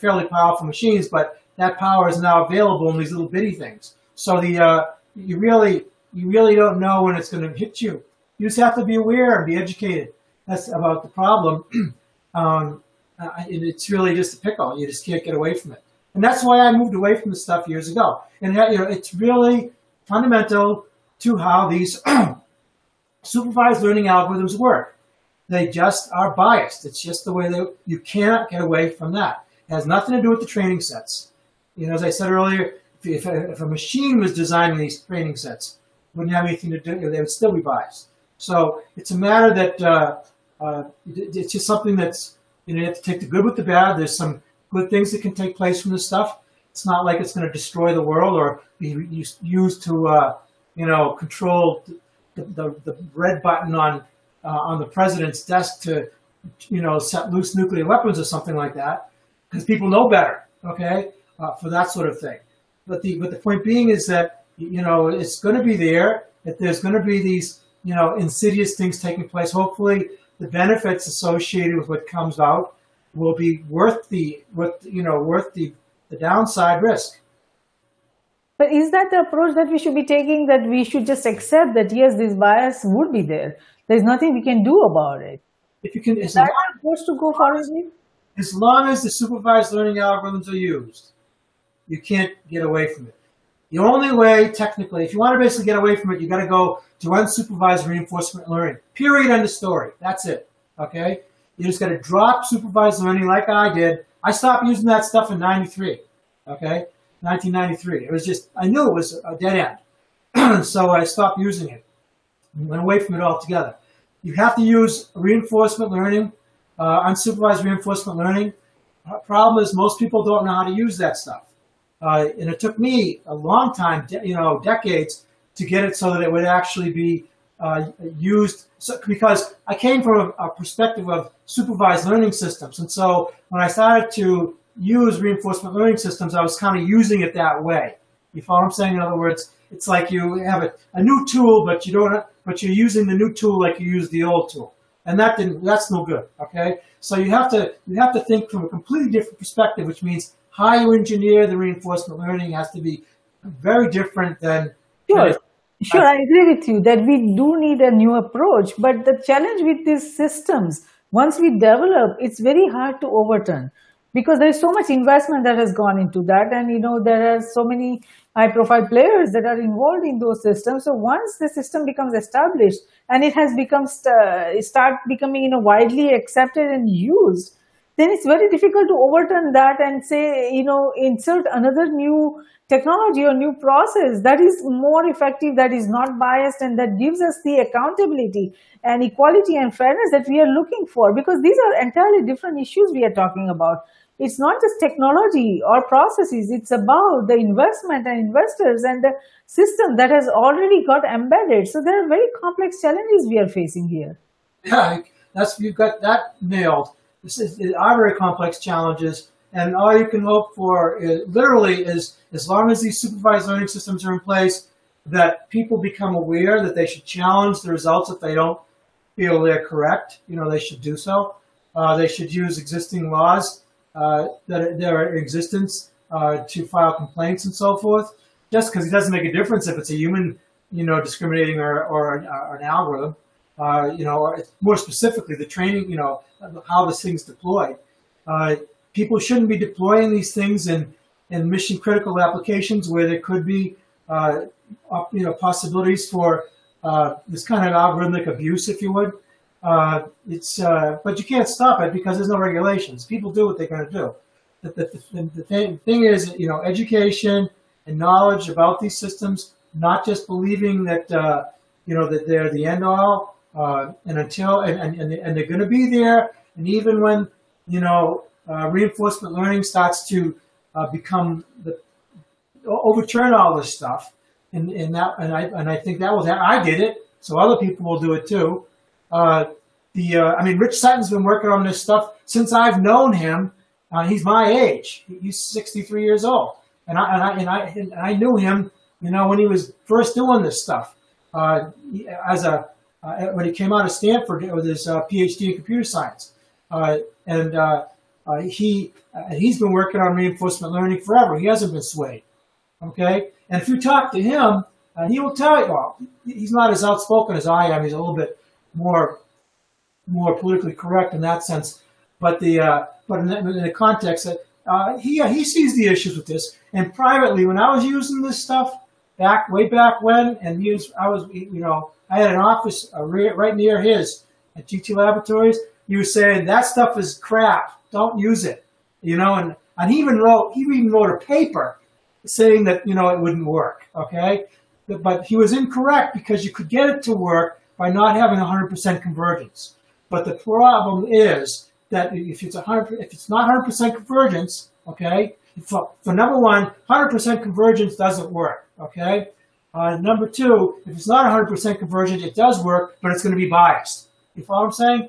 fairly powerful machines, but that power is now available in these little bitty things. So the uh, you really you really don't know when it's going to hit you. You just have to be aware and be educated. That's about the problem. um, uh, it's really just a pickle. You just can't get away from it. And that's why I moved away from the stuff years ago. And you know, it's really fundamental to how these supervised learning algorithms work. They just are biased. It's just the way they, you cannot get away from that. It has nothing to do with the training sets. You know, as I said earlier, if, if, a, if a machine was designing these training sets, wouldn't have anything to do. They would still be biased. So it's a matter that uh, uh, it's just something that's you know you have to take the good with the bad. There's some good things that can take place from this stuff. It's not like it's going to destroy the world or be used to uh, you know control the, the, the red button on uh, on the president's desk to you know set loose nuclear weapons or something like that because people know better. Okay, uh, for that sort of thing. But the but the point being is that you know it's going to be there. That there's going to be these you know insidious things taking place. Hopefully, the benefits associated with what comes out will be worth the worth you know worth the the downside risk. But is that the approach that we should be taking? That we should just accept that yes, this bias would be there. There's nothing we can do about it. If you can, is that approach to go forward? As long as the supervised learning algorithms are used, you can't get away from it. The only way, technically, if you want to basically get away from it, you got to go to unsupervised reinforcement learning. Period. End of story. That's it. Okay. You just got to drop supervised learning like I did. I stopped using that stuff in '93. Okay, 1993. It was just I knew it was a dead end, so I stopped using it. and Went away from it altogether. You have to use reinforcement learning, uh, unsupervised reinforcement learning. The problem is most people don't know how to use that stuff. Uh, and it took me a long time, you know, decades to get it so that it would actually be uh, used. So, because I came from a, a, perspective of supervised learning systems. And so when I started to use reinforcement learning systems, I was kind of using it that way. You follow what I'm saying? In other words, it's like you have a, a new tool, but you don't, but you're using the new tool like you use the old tool. And that didn't, that's no good. Okay. So you have to, you have to think from a completely different perspective, which means how you engineer the reinforcement learning has to be very different than. Sure, sure, I agree with you that we do need a new approach. But the challenge with these systems, once we develop, it's very hard to overturn because there is so much investment that has gone into that, and you know there are so many high-profile players that are involved in those systems. So once the system becomes established and it has become st- start becoming you know widely accepted and used then it's very difficult to overturn that and say, you know, insert another new technology or new process that is more effective, that is not biased, and that gives us the accountability and equality and fairness that we are looking for. Because these are entirely different issues we are talking about. It's not just technology or processes, it's about the investment and investors and the system that has already got embedded. So there are very complex challenges we are facing here. Yeah, that's you've got that nailed is, are very complex challenges, and all you can hope for is, literally is as long as these supervised learning systems are in place, that people become aware that they should challenge the results if they don't feel they're correct. You know, they should do so. Uh, they should use existing laws uh, that, are, that are in existence uh, to file complaints and so forth. Just because it doesn't make a difference if it's a human, you know, discriminating or, or, or an algorithm uh, you know, more specifically, the training, you know, how this thing's deployed. Uh, people shouldn't be deploying these things in, in mission critical applications where there could be, uh, you know, possibilities for uh, this kind of algorithmic abuse, if you would. Uh, it's, uh, but you can't stop it because there's no regulations. People do what they're going to do. The, the, the, the thing, thing is, you know, education and knowledge about these systems, not just believing that, you know, that they're the end all, uh, and until and, and, and they're going to be there and even when you know uh, reinforcement learning starts to uh, become the overturn all this stuff and, and that and I and I think that was I did it so other people will do it too. Uh, the uh, I mean Rich Sutton's been working on this stuff since I've known him. Uh, he's my age. He's 63 years old. And I and I and I, and I knew him you know when he was first doing this stuff. As a uh, when he came out of Stanford with his uh, PhD in computer science. Uh, and uh, uh, he he's been working on reinforcement learning forever. He hasn't been swayed. Okay, and if you talk to him, he will tell you. Well, he's not as outspoken as I am. He's a little bit more more politically correct in that sense. But the but in the, in the context that he he sees the issues with this. And privately, when I was using this stuff back way back when, and he was I was you know I had an office right near his at GTE Laboratories. He was saying that stuff is crap. Don't use it. You know, and, and he even wrote he even wrote a paper saying that you know it wouldn't work. Okay, but he was incorrect because you could get it to work by not having 100% convergence. But the problem is that if it's 100, if it's not 100% convergence, okay, for, for number one, 100% convergence doesn't work, okay? Uh, number two, if it's not 100% convergent, it does work, but it's going to be biased. You follow what I'm saying?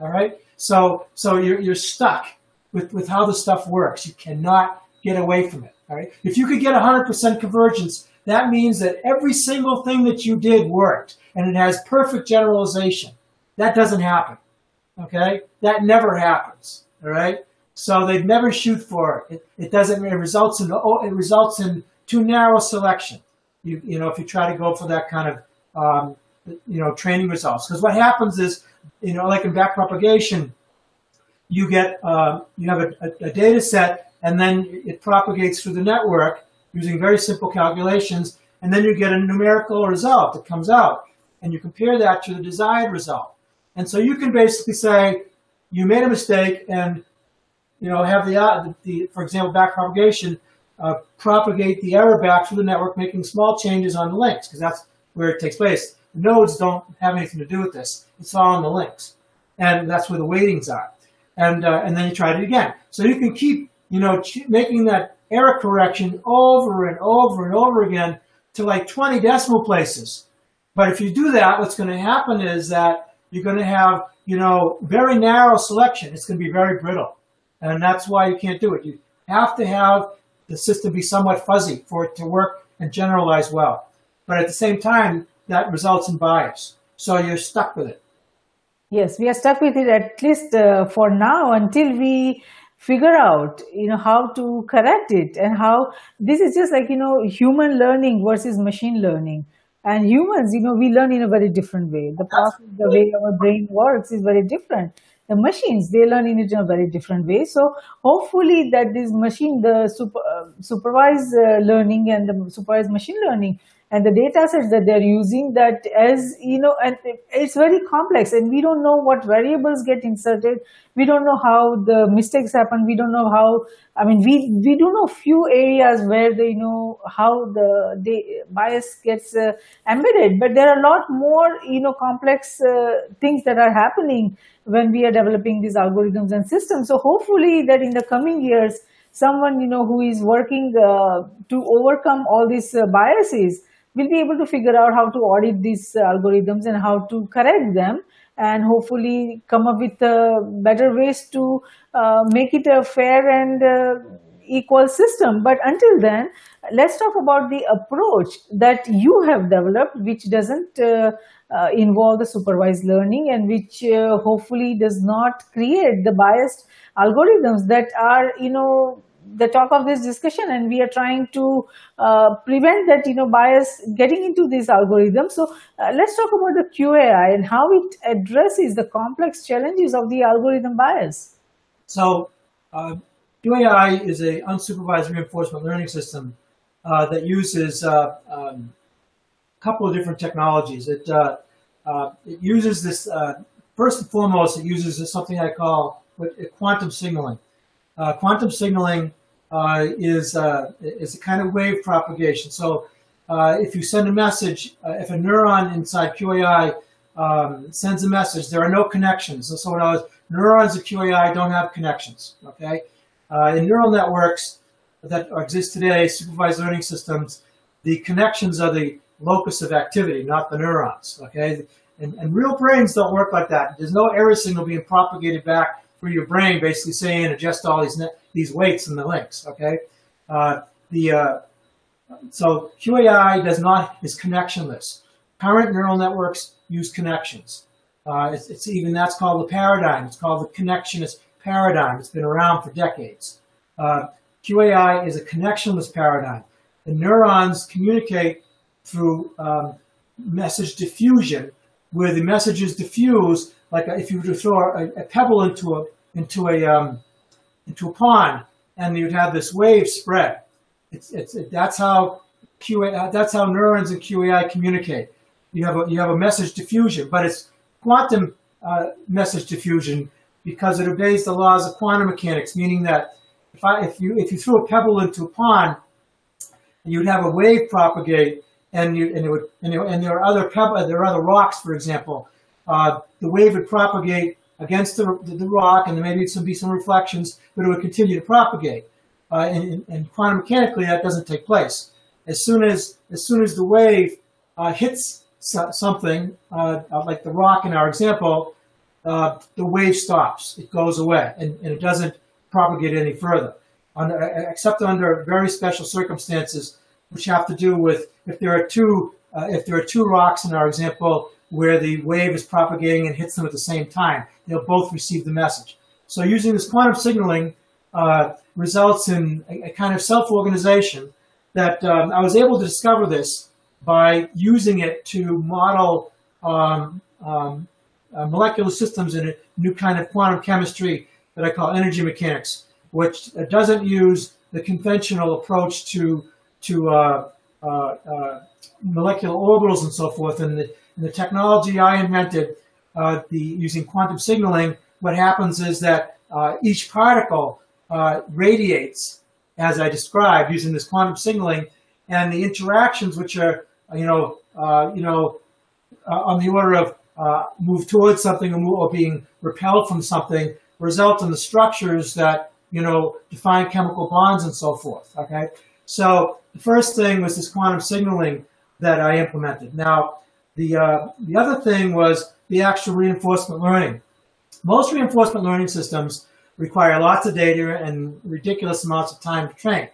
All right. So, so you're, you're stuck with, with how the stuff works. You cannot get away from it. All right. If you could get 100% convergence, that means that every single thing that you did worked and it has perfect generalization. That doesn't happen. Okay. That never happens. All right. So they'd never shoot for it. It, it doesn't, it results in, oh, it results in too narrow selection. You, you know, if you try to go for that kind of, um, you know, training results. Because what happens is, you know, like in backpropagation, you get, uh, you have a, a, data set and then it propagates through the network using very simple calculations, and then you get a numerical result that comes out, and you compare that to the desired result. And so you can basically say, you made a mistake, and you know have the, uh, the for example, backpropagation, uh, propagate the error back through the network, making small changes on the links, because that's where it takes place. The nodes don't have anything to do with this. It's all on the links. And that's where the weightings are. And, uh, and then you try it again. So you can keep, you know, making that error correction over and over and over again to like 20 decimal places. But if you do that, what's going to happen is that you're going to have, you know, very narrow selection. It's going to be very brittle. And that's why you can't do it. You have to have the system be somewhat fuzzy for it to work and generalize well. But at the same time, that results in bias. So you're stuck with it. Yes, we are stuck with it at least uh, for now until we figure out you know how to correct it and how this is just like you know human learning versus machine learning and humans you know we learn in a very different way the process the way our brain works is very different the machines they learn in a very different way. So hopefully that this machine the super, uh, supervised uh, learning and the supervised machine learning and the data sets that they're using that as you know and it's very complex and we don't know what variables get inserted. We don't know how the mistakes happen. We don't know how i mean we we do know few areas where they know how the, the bias gets uh, embedded but there are a lot more you know complex uh, things that are happening when we are developing these algorithms and systems. So hopefully that in the coming years someone you know who is working uh, to overcome all these uh, biases we'll be able to figure out how to audit these algorithms and how to correct them and hopefully come up with uh, better ways to uh, make it a fair and uh, equal system. But until then, let's talk about the approach that you have developed, which doesn't uh, uh, involve the supervised learning and which uh, hopefully does not create the biased algorithms that are, you know, the talk of this discussion and we are trying to uh, prevent that you know bias getting into these algorithms. So uh, let's talk about the QAI and how it addresses the complex challenges of the algorithm bias. So uh, QAI is a unsupervised reinforcement learning system uh, that uses uh, um, a couple of different technologies. It uh, it uses this first and foremost it uses something i call quantum signaling. Uh, quantum signaling uh, is, uh, is a kind of wave propagation. So uh, if you send a message, uh, if a neuron inside QAI um, sends a message, there are no connections. So, so neurons of QAI don't have connections, okay? Uh, in neural networks that exist today, supervised learning systems, the connections are the locus of activity, not the neurons, okay? And, and real brains don't work like that. There's no error signal being propagated back for your brain, basically saying adjust all these these weights and the links. Okay, uh, the uh, so QAI does not is connectionless. Current neural networks use connections. Uh, it's, it's, even that's called the paradigm. It's called the connectionist paradigm. It's been around for decades. Uh, QAI is a connectionless paradigm. The neurons communicate through um, message diffusion, where the messages diffuse like if you were to throw a, a pebble into a into a um, into a pond, and you'd have this wave spread. It's, it's it, that's how QA that's how neurons and QAI communicate. You have a you have a message diffusion, but it's quantum uh, message diffusion because it obeys the laws of quantum mechanics, meaning that if I if you if you threw a pebble into a pond, you'd have a wave propagate, and you and it would and and there are other pebble, there are other rocks, for example. Uh, the wave would propagate against the, the, the rock, and there maybe some be some reflections, but it would continue to propagate. Uh, and, and, quantum mechanically, that doesn't take place. As soon as as soon as the wave uh, hits so, something, uh, like the rock in our example, uh, the wave stops. It goes away, and, and it doesn't propagate any further, under, except under very special circumstances, which have to do with if there are two uh, if there are two rocks in our example where the wave is propagating and hits them at the same time, they'll both receive the message. So using this quantum signaling uh, results in a, a, kind of self-organization that um, I was able to discover this by using it to model um, um, uh, molecular systems in a new kind of quantum chemistry that I call energy mechanics, which doesn't use the conventional approach to to uh, uh, uh molecular orbitals and so forth. And the, the technology I invented, uh, the using quantum signaling, what happens is that each particle radiates, as I described, using this quantum signaling, and the interactions, which are you know you know on the order of uh, move towards something or, move, or being repelled from something result in the structures that you know define chemical bonds and so forth. Okay, so the first thing was this quantum signaling that I implemented. Now, the uh, the other thing was the actual reinforcement learning. Most reinforcement learning systems require lots of data and ridiculous amounts of time to train.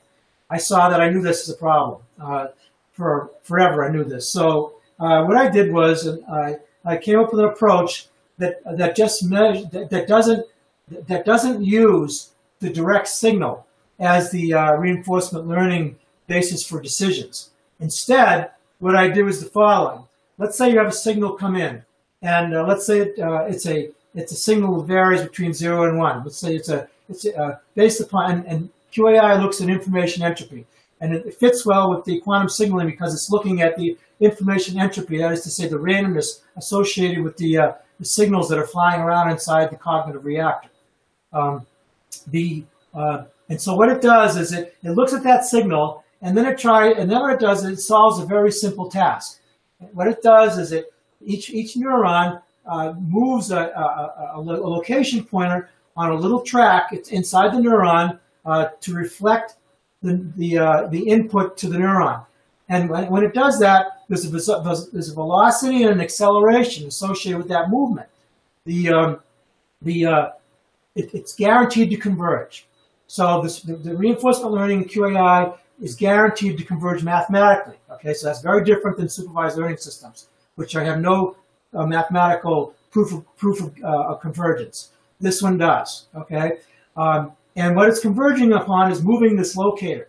I saw that I knew this is a problem. Uh, for forever, I knew this. So uh, what I did was I I came up with an approach that that just measure, that, that doesn't that doesn't use the direct signal as the uh, reinforcement learning basis for decisions. Instead, what I do is the following. Let's say you have a signal come in, and uh, let's say it, uh, it's a it's a signal that varies between zero and one. Let's say it's a it's a, uh, based upon and, and QAI looks at information entropy, and it fits well with the quantum signaling because it's looking at the information entropy, that is to say the randomness associated with the, uh, the signals that are flying around inside the cognitive reactor. Um, the, uh, and so what it does is it, it looks at that signal and then it tries, and then what it does is it solves a very simple task. What it does is it, each, each neuron uh, moves a, a, a, a, location pointer on a little track it's inside the neuron uh, to reflect the, the, uh, the input to the neuron. And when, when it does that, there's a, there's a velocity and an acceleration associated with that movement. The, um, the, uh, it, it's guaranteed to converge. So this, the, the, reinforcement learning QAI is guaranteed to converge mathematically. Okay, so that's very different than supervised learning systems, which I have no uh, mathematical proof of, proof of, uh, of, convergence. This one does. Okay, um, and what it's converging upon is moving this locator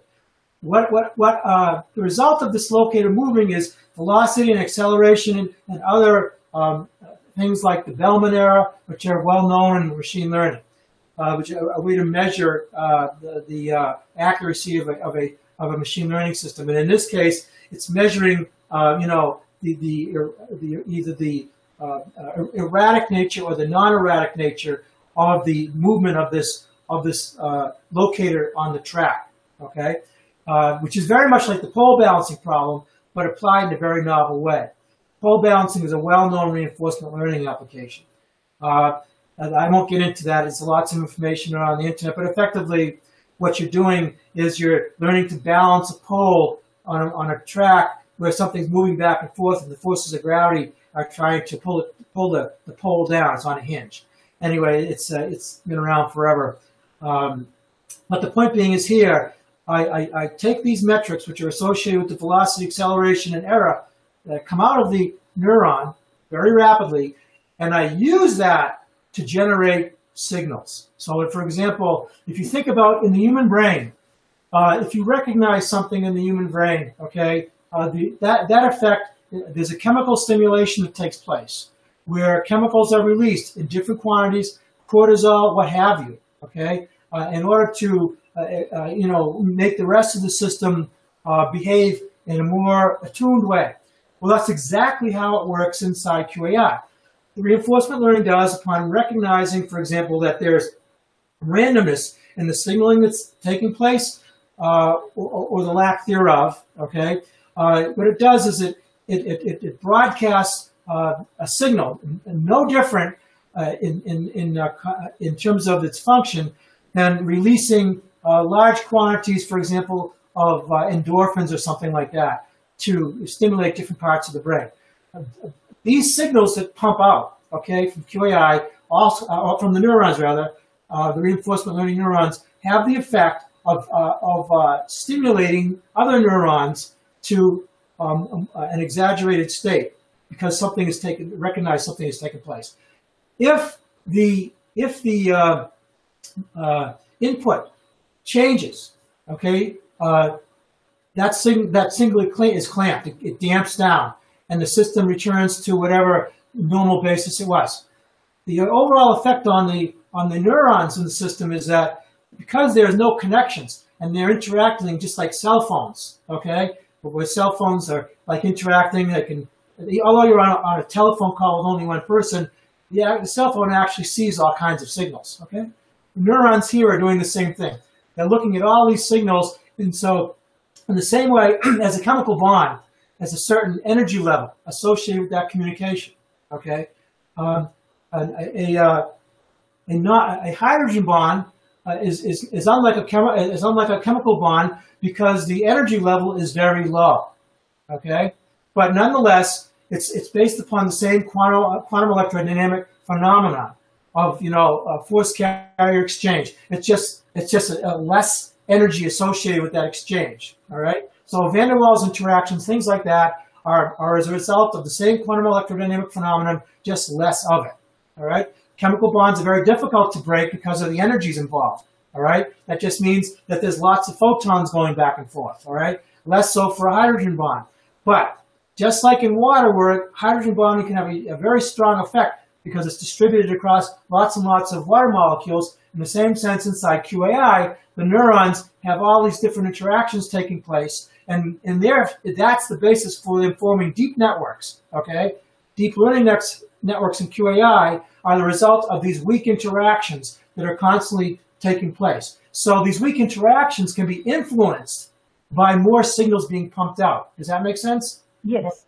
what, what, what uh, the result of this locator moving is velocity and acceleration and, and other um, things like the Bellman error, which are well known in machine learning, uh, which are a way to measure uh, the, the uh, accuracy of a, of, a, of a machine learning system. And in this case, it's measuring, uh, you know, the, the, the either the uh, erratic nature or the non-erratic nature of the movement of this of this locator on the track. Okay. Uh, which is very much like the pole balancing problem, but applied in a very novel way. Pole balancing is a well-known reinforcement learning application. Uh, I won't get into that. It's lots of information on the internet, but effectively what you're doing is you're learning to balance a pole on a, on a track where something's moving back and forth and the forces of gravity are trying to pull it, pull the, the pole down. It's on a hinge. Anyway, it's, uh, it's been around forever. Um, but the point being is here, I, I, I, take these metrics, which are associated with the velocity, acceleration, and error that come out of the neuron very rapidly, and I use that to generate signals. So, for example, if you think about in the human brain, uh, if you recognize something in the human brain, okay, uh, the, that, that effect, there's a chemical stimulation that takes place where chemicals are released in different quantities, cortisol, what have you, okay, uh, in order to uh, uh, you know, make the rest of the system uh, behave in a more attuned way. Well, that's exactly how it works inside QAI. Reinforcement learning does upon recognizing, for example, that there's randomness in the signaling that's taking place uh, or, or, the lack thereof, okay? uh, what it does is it it, it, it broadcasts uh, a signal, no different uh, in in in, uh, in terms of its function than releasing uh, large quantities, for example, of endorphins or something like that to stimulate different parts of the brain. These signals that pump out, okay, from QAI, also from the neurons rather, the reinforcement learning neurons, have the effect of, uh, of uh, stimulating other neurons to um, um, uh, an exaggerated state because something is taken, recognize something has taken place. If the if the uh, uh, input changes, okay, uh, that sing, that single is clamped. It, it damps down, and the system returns to whatever normal basis it was. The overall effect on the on the neurons in the system is that because there's no connections and they're interacting just like cell phones, okay? Where cell phones are like interacting, they can, although you're on a, on a telephone call with only one person, yeah, the cell phone actually sees all kinds of signals, okay? The Neurons here are doing the same thing. They're looking at all these signals, and so in the same way as a chemical bond has a certain energy level associated with that communication, okay? Um, a, a, uh, a, not, a hydrogen bond uh, is, is, is, unlike a is unlike a chemical bond because the energy level is very low. Okay, but nonetheless, it's it's based upon the same quantum quantum electrodynamic phenomenon of you know force carrier exchange. It's just it's just a, a less energy associated with that exchange. All right. So van der Waals interactions, things like that, are, are as a result of the same quantum electrodynamic phenomenon, just less of it. All right. Chemical bonds are very difficult to break because of the energies involved. All right. That just means that there's lots of photons going back and forth. All right. Less so for a hydrogen bond. But just like in water, where hydrogen bonding can have a, a very strong effect because it's distributed across lots and lots of water molecules, in the same sense inside QAI, the neurons have all these different interactions taking place. And in there, that's the basis for them forming deep networks. Okay. Deep learning networks in QAI are the result of these weak interactions that are constantly taking place. So these weak interactions can be influenced by more signals being pumped out. Does that make sense? Yes.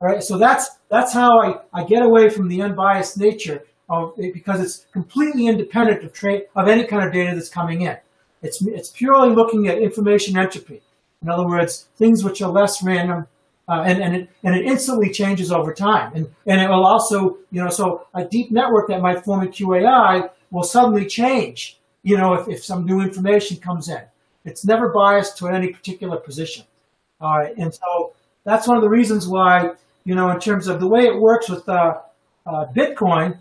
All right. So that's that's how I, I get away from the unbiased nature of it because it's completely independent of of any kind of data that's coming in. It's it's purely looking at information entropy. In other words, things which are less random uh, and and it, and it instantly changes over time. And and it will also, you know, so a deep network that might form a QAI will suddenly change, you know, if, if some new information comes in. It's never biased to any particular position. All right, and so that's one of the reasons why, you know, in terms of the way it works with uh, uh, Bitcoin,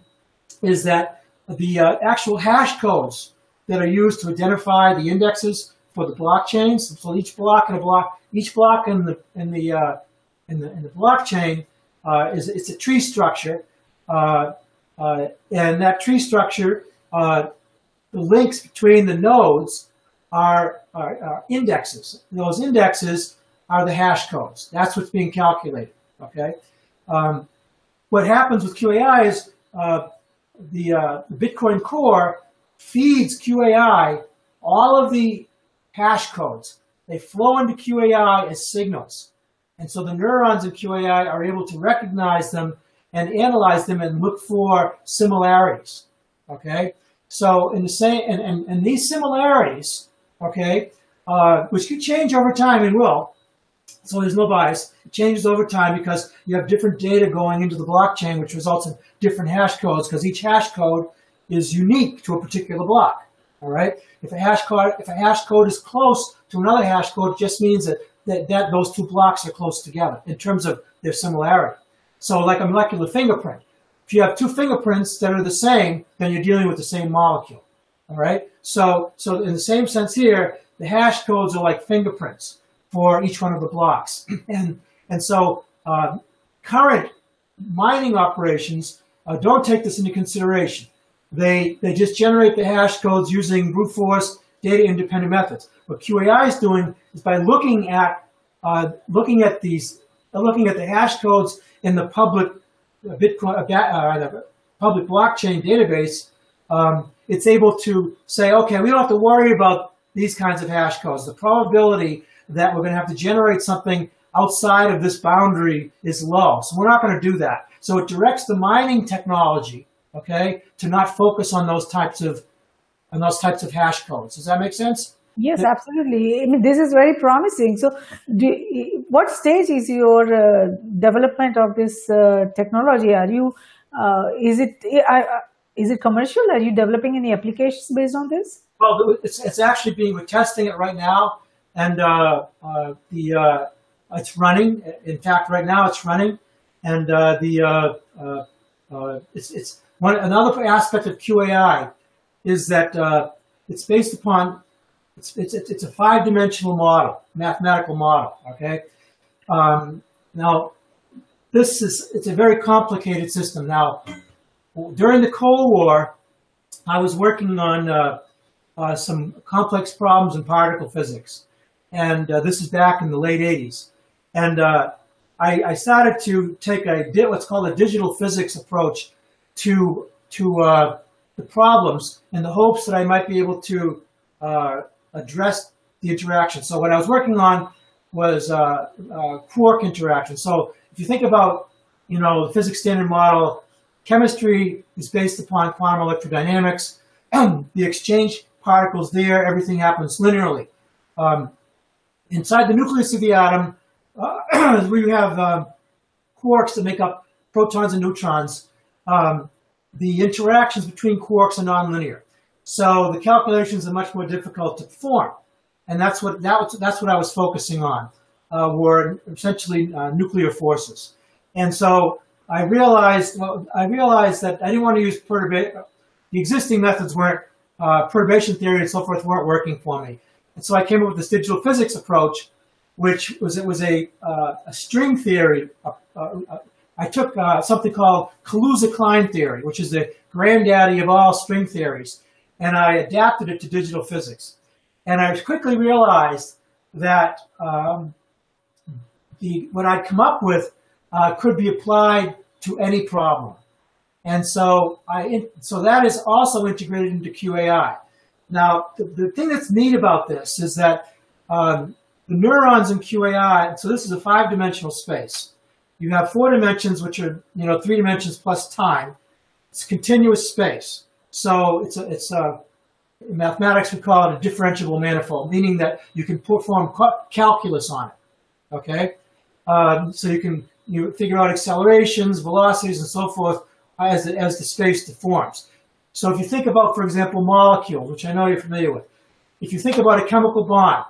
is that the uh, actual hash codes that are used to identify the indexes for the blockchains. So each block in a block, each block in the in the uh, in the, in the blockchain uh, is it's a tree structure, uh, uh, and that tree structure, uh, the links between the nodes are, are, are, indexes. Those indexes are the hash codes. That's what's being calculated. Okay. Um, what happens with QAI is uh, the, the Bitcoin core feeds QAI all of the hash codes. They flow into QAI as signals. And so the neurons in QAI are able to recognize them and analyze them and look for similarities. Okay? So in the same, and, and, and these similarities, okay, uh, which can change over time and will, so there's no bias. It changes over time because you have different data going into the blockchain, which results in different hash codes because each hash code is unique to a particular block. All right. If a hash code, if a hash code is close to another hash code, it just means that that, that those two blocks are close together in terms of their similarity. So like a molecular fingerprint, if you have two fingerprints that are the same, then you're dealing with the same molecule. All right. So, so in the same sense here, the hash codes are like fingerprints for each one of the blocks. and, and so, uh, current mining operations uh, don't take this into consideration. They, they just generate the hash codes using brute force data independent methods. What QAI is doing is by looking at uh, looking at these, uh, looking at the hash codes in the public uh, Bitcoin, uh, uh, public blockchain database, um, it's able to say, okay, we don't have to worry about these kinds of hash codes. The probability that we're going to have to generate something outside of this boundary is low. So we're not going to do that. So it directs the mining technology, okay, to not focus on those types of on those types of hash codes. Does that make sense? Yes, absolutely. I mean, this is very promising. So, do, what stage is your uh, development of this uh, technology? Are you uh, is it uh, is it commercial? Are you developing any applications based on this? Well, it's, it's actually being we're testing it right now, and uh, uh, the it's running. In fact, right now it's running, and the it's it's one another aspect of QAI is that it's based upon it's, it's, it's a five dimensional model, mathematical model. Okay. Um, now, this is it's a very complicated system. Now, during the Cold War, I was working on uh, uh, some complex problems in particle physics, and uh, this is back in the late '80s. And uh, I, I, started to take a what's called a digital physics approach to to uh, the problems in the hopes that I might be able to uh, address the interaction. So what I was working on was uh, uh, quark interaction. So if you think about, you know, the physics standard model, chemistry is based upon quantum electrodynamics. the exchange particles there, everything happens linearly. Um, inside the nucleus of the atom, uh, we have uh, quarks that make up protons and neutrons. Um, the interactions between quarks are nonlinear. So the calculations are much more difficult to perform. And that's what, that was, that's what I was focusing on, uh, were essentially uh, nuclear forces. And so I realized, well, I realized that I didn't want to use perturbation. The existing methods weren't, uh, perturbation theory and so forth weren't working for me. And so I came up with this digital physics approach, which was, it was a, uh, a string theory. Uh, uh, I took something called Kaluza-Klein theory, which is the granddaddy of all string theories and I adapted it to digital physics. And I quickly realized that um, the, what I'd come up with uh, could be applied to any problem. And so I, so that is also integrated into QAI. Now, the, the thing that's neat about this is that um, the neurons in QAI, so this is a five-dimensional space. You have four dimensions, which are, you know, three dimensions plus time. It's continuous space. So it's a, it's a, in mathematics we call it a differentiable manifold, meaning that you can perform calculus on it. Okay, um, so you can you figure out accelerations, velocities, and so forth as the, as the space deforms. So if you think about, for example, molecules, which I know you're familiar with, if you think about a chemical bond,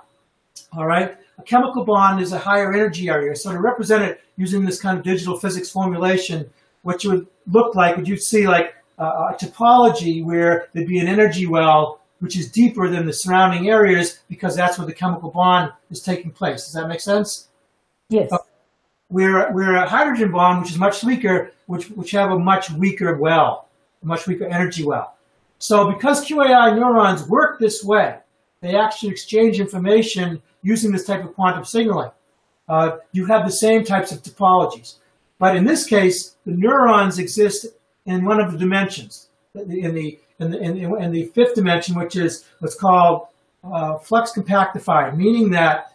all right, a chemical bond is a higher energy area. So to represent it using this kind of digital physics formulation, what you would look like, would you see like uh, a topology where there'd be an energy well which is deeper than the surrounding areas because that's where the chemical bond is taking place. Does that make sense? Yes. Uh, we're, we're a hydrogen bond, which is much weaker, which, which have a much weaker well, a much weaker energy well. So because QAI neurons work this way, they actually exchange information using this type of quantum signaling. Uh, you have the same types of topologies. But in this case, the neurons exist in one of the dimensions, in the in the, in, in the fifth dimension, which is what's called uh, flux compactified, meaning that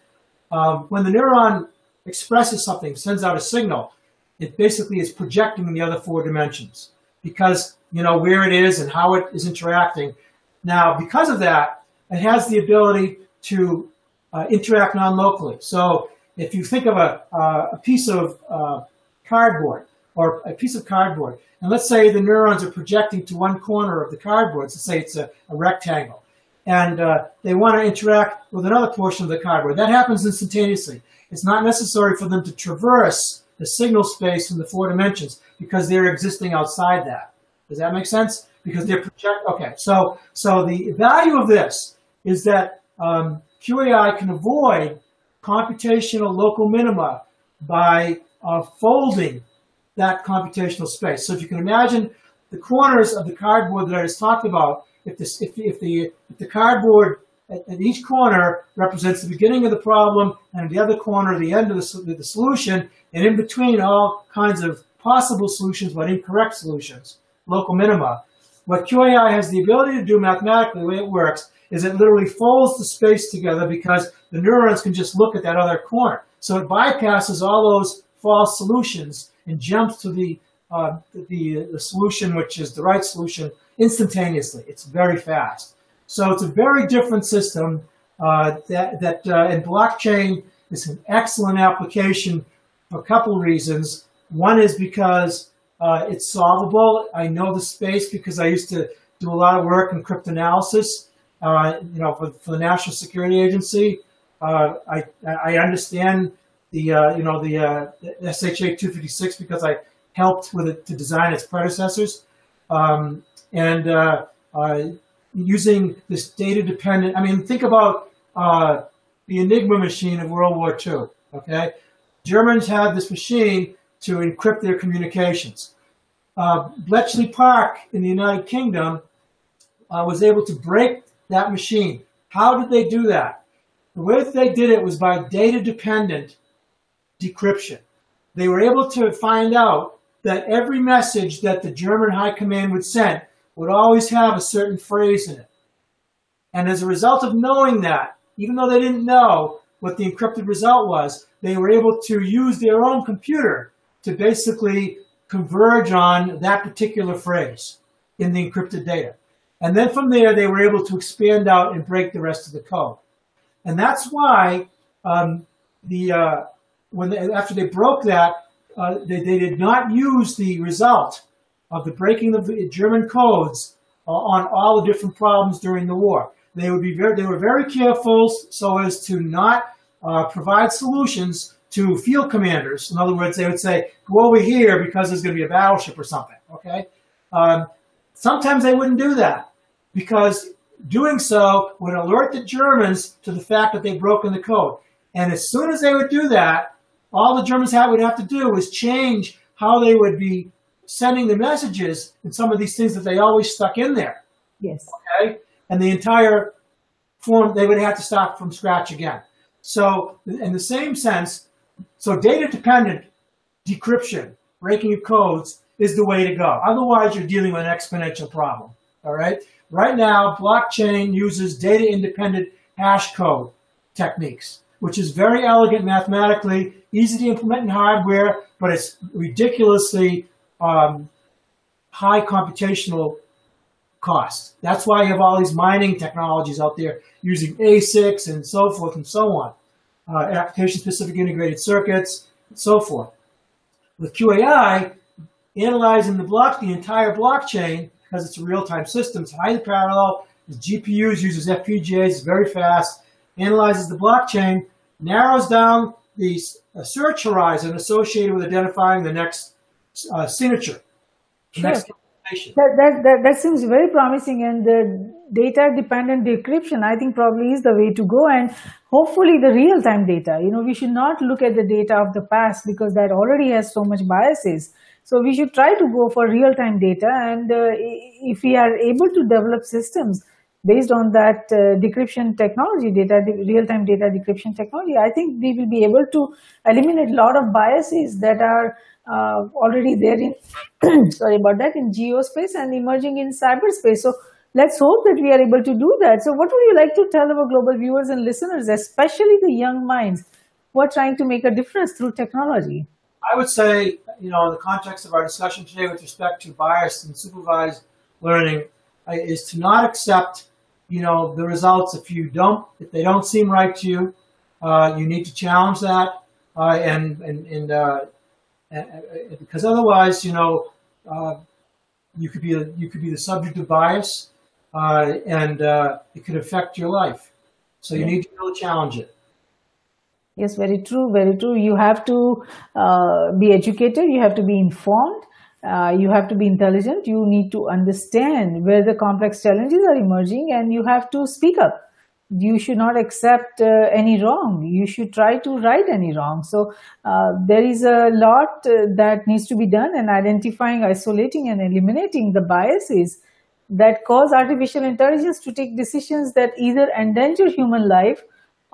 um, when the neuron expresses something, sends out a signal, it basically is projecting in the other four dimensions because you know where it is and how it is interacting. Now, because of that, it has the ability to uh, interact non-locally. So if you think of a, uh, a piece of uh, cardboard, or a piece of cardboard. And let's say the neurons are projecting to one corner of the cardboard. Let's say it's a, a rectangle. And uh, they want to interact with another portion of the cardboard. That happens instantaneously. It's not necessary for them to traverse the signal space in the four dimensions because they're existing outside that. Does that make sense? Because they're project. Okay, so so the value of this is that um, QAI can avoid computational local minima by uh, folding that computational space. So if you can imagine the corners of the cardboard that I just talked about, if, this, if, if, the, if the cardboard at, at, each corner represents the beginning of the problem and the other corner the end of the, the solution, and in between all kinds of possible solutions but incorrect solutions, local minima. What QAI has the ability to do mathematically, the way it works, is it literally folds the space together because the neurons can just look at that other corner. So it bypasses all those false solutions and jumps to the, uh, the, the solution, which is the right solution, instantaneously. It's very fast. So it's a very different system uh, that, that uh, and blockchain is an excellent application for a couple reasons. One is because uh, it's solvable. I know the space because I used to do a lot of work in cryptanalysis, uh, you know, for, for, the National Security Agency. Uh, I, I understand the, uh, you know, the, the SHA 256 because I helped with it to design its predecessors. Um, and using this data dependent, I mean, think about uh, the Enigma machine of World War II, okay? Germans had this machine to encrypt their communications. Uh, Bletchley Park in the United Kingdom uh, was able to break that machine. How did they do that? The way that they did it was by data dependent decryption. They were able to find out that every message that the German high command would send would always have a certain phrase in it. And as a result of knowing that, even though they didn't know what the encrypted result was, they were able to use their own computer to basically converge on that particular phrase in the encrypted data. And then from there, they were able to expand out and break the rest of the code. And that's why um, the uh, when they, after they broke that, uh, they, they did not use the result of the breaking of the German codes uh, on all the different problems during the war. They would be very, they were very careful so as to not uh, provide solutions to field commanders. In other words, they would say, "Go over here because there's going to be a battleship or something." Okay. Um, sometimes they wouldn't do that because doing so would alert the Germans to the fact that they'd broken the code. And as soon as they would do that, all the Germans would have to do was change how they would be sending the messages and some of these things that they always stuck in there. Yes. Okay. And the entire form, they would have to start from scratch again. So, in the same sense, so data dependent decryption, breaking of codes is the way to go. Otherwise, you're dealing with an exponential problem. All right. Right now, blockchain uses data independent hash code techniques, which is very elegant mathematically, easy to implement in hardware, but it's ridiculously um, high computational cost. That's why you have all these mining technologies out there using ASICs and so forth and so on, uh, application-specific integrated circuits, and so forth. With QAI, analyzing the block, the entire blockchain, because it's a real-time system, it's highly parallel, the GPUs uses FPGAs, it's very fast, analyzes the blockchain, narrows down the uh, search horizon associated with identifying the next uh, signature. Sure. Next that, that, that, that seems very promising and the data dependent decryption I think probably is the way to go and hopefully the real time data you know we should not look at the data of the past because that already has so much biases so we should try to go for real time data and uh, if we are able to develop systems based on that uh, decryption technology data real time data decryption technology I think we will be able to eliminate a lot of biases that are uh, already there in sorry about that in geospace and emerging in cyberspace. So let's hope that we are able to do that. So what would you like to tell our global viewers and listeners, especially the young minds who are trying to make a difference through technology? I would say, you know, in the context of our discussion today with respect to bias and supervised learning, is to not accept, you know, the results if you don't, if they don't seem right to you. Uh, you need to challenge that uh, and and and uh, because otherwise, you know, uh, you could be a, you could be the subject of bias, uh, and uh, it could affect your life. So you need to really challenge it. Yes, very true, very true. You have to uh, be educated. You have to be informed. Uh, you have to be intelligent. You need to understand where the complex challenges are emerging, and you have to speak up you should not accept uh, any wrong you should try to right any wrong so uh, there is a lot uh, that needs to be done in identifying isolating and eliminating the biases that cause artificial intelligence to take decisions that either endanger human life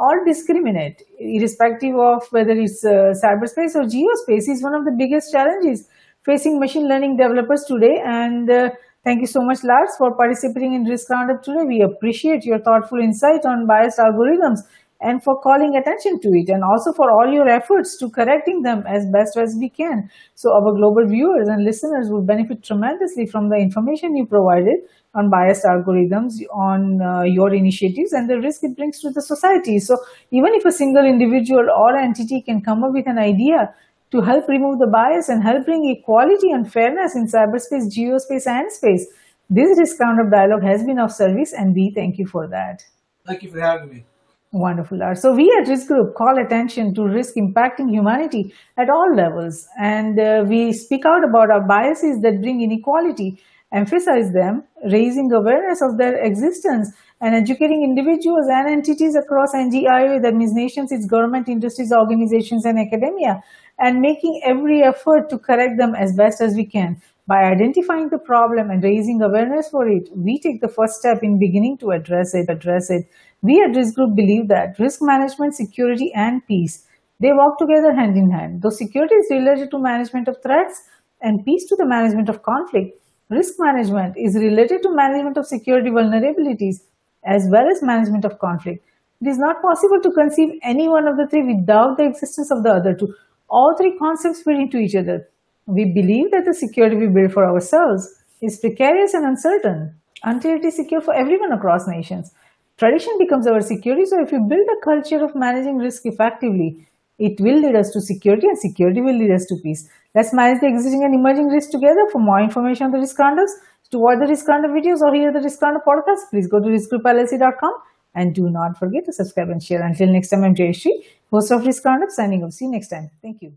or discriminate irrespective of whether it's uh, cyberspace or geospace is one of the biggest challenges facing machine learning developers today and uh, Thank you so much, Lars, for participating in Risk Roundup today. We appreciate your thoughtful insight on biased algorithms and for calling attention to it and also for all your efforts to correcting them as best as we can. So our global viewers and listeners will benefit tremendously from the information you provided on biased algorithms, on uh, your initiatives and the risk it brings to the society. So even if a single individual or entity can come up with an idea to help remove the bias and help bring equality and fairness in cyberspace, geospace and space, this risk roundup dialogue has been of service and we thank you for that. Thank you for having me. Wonderful. So we at Risk Group call attention to risk impacting humanity at all levels, and uh, we speak out about our biases that bring inequality, emphasize them, raising awareness of their existence, and educating individuals and entities across NGIOA, that means nations, its government, industries, organizations, and academia, and making every effort to correct them as best as we can. By identifying the problem and raising awareness for it, we take the first step in beginning to address it. Address it. We at Risk Group believe that risk management, security, and peace they work together hand in hand. Though security is related to management of threats and peace to the management of conflict, risk management is related to management of security vulnerabilities as well as management of conflict. It is not possible to conceive any one of the three without the existence of the other two. All three concepts fit into each other. We believe that the security we build for ourselves is precarious and uncertain until it is secure for everyone across nations. Tradition becomes our security. So if you build a culture of managing risk effectively, it will lead us to security and security will lead us to peace. Let's manage the existing and emerging risks together. For more information on the risk roundups, to watch the risk roundup videos or hear the risk roundup podcast, please go to riskgroupllc.com and do not forget to subscribe and share. Until next time, I'm Jayashree, host of Risk Roundup, signing off. See you next time. Thank you.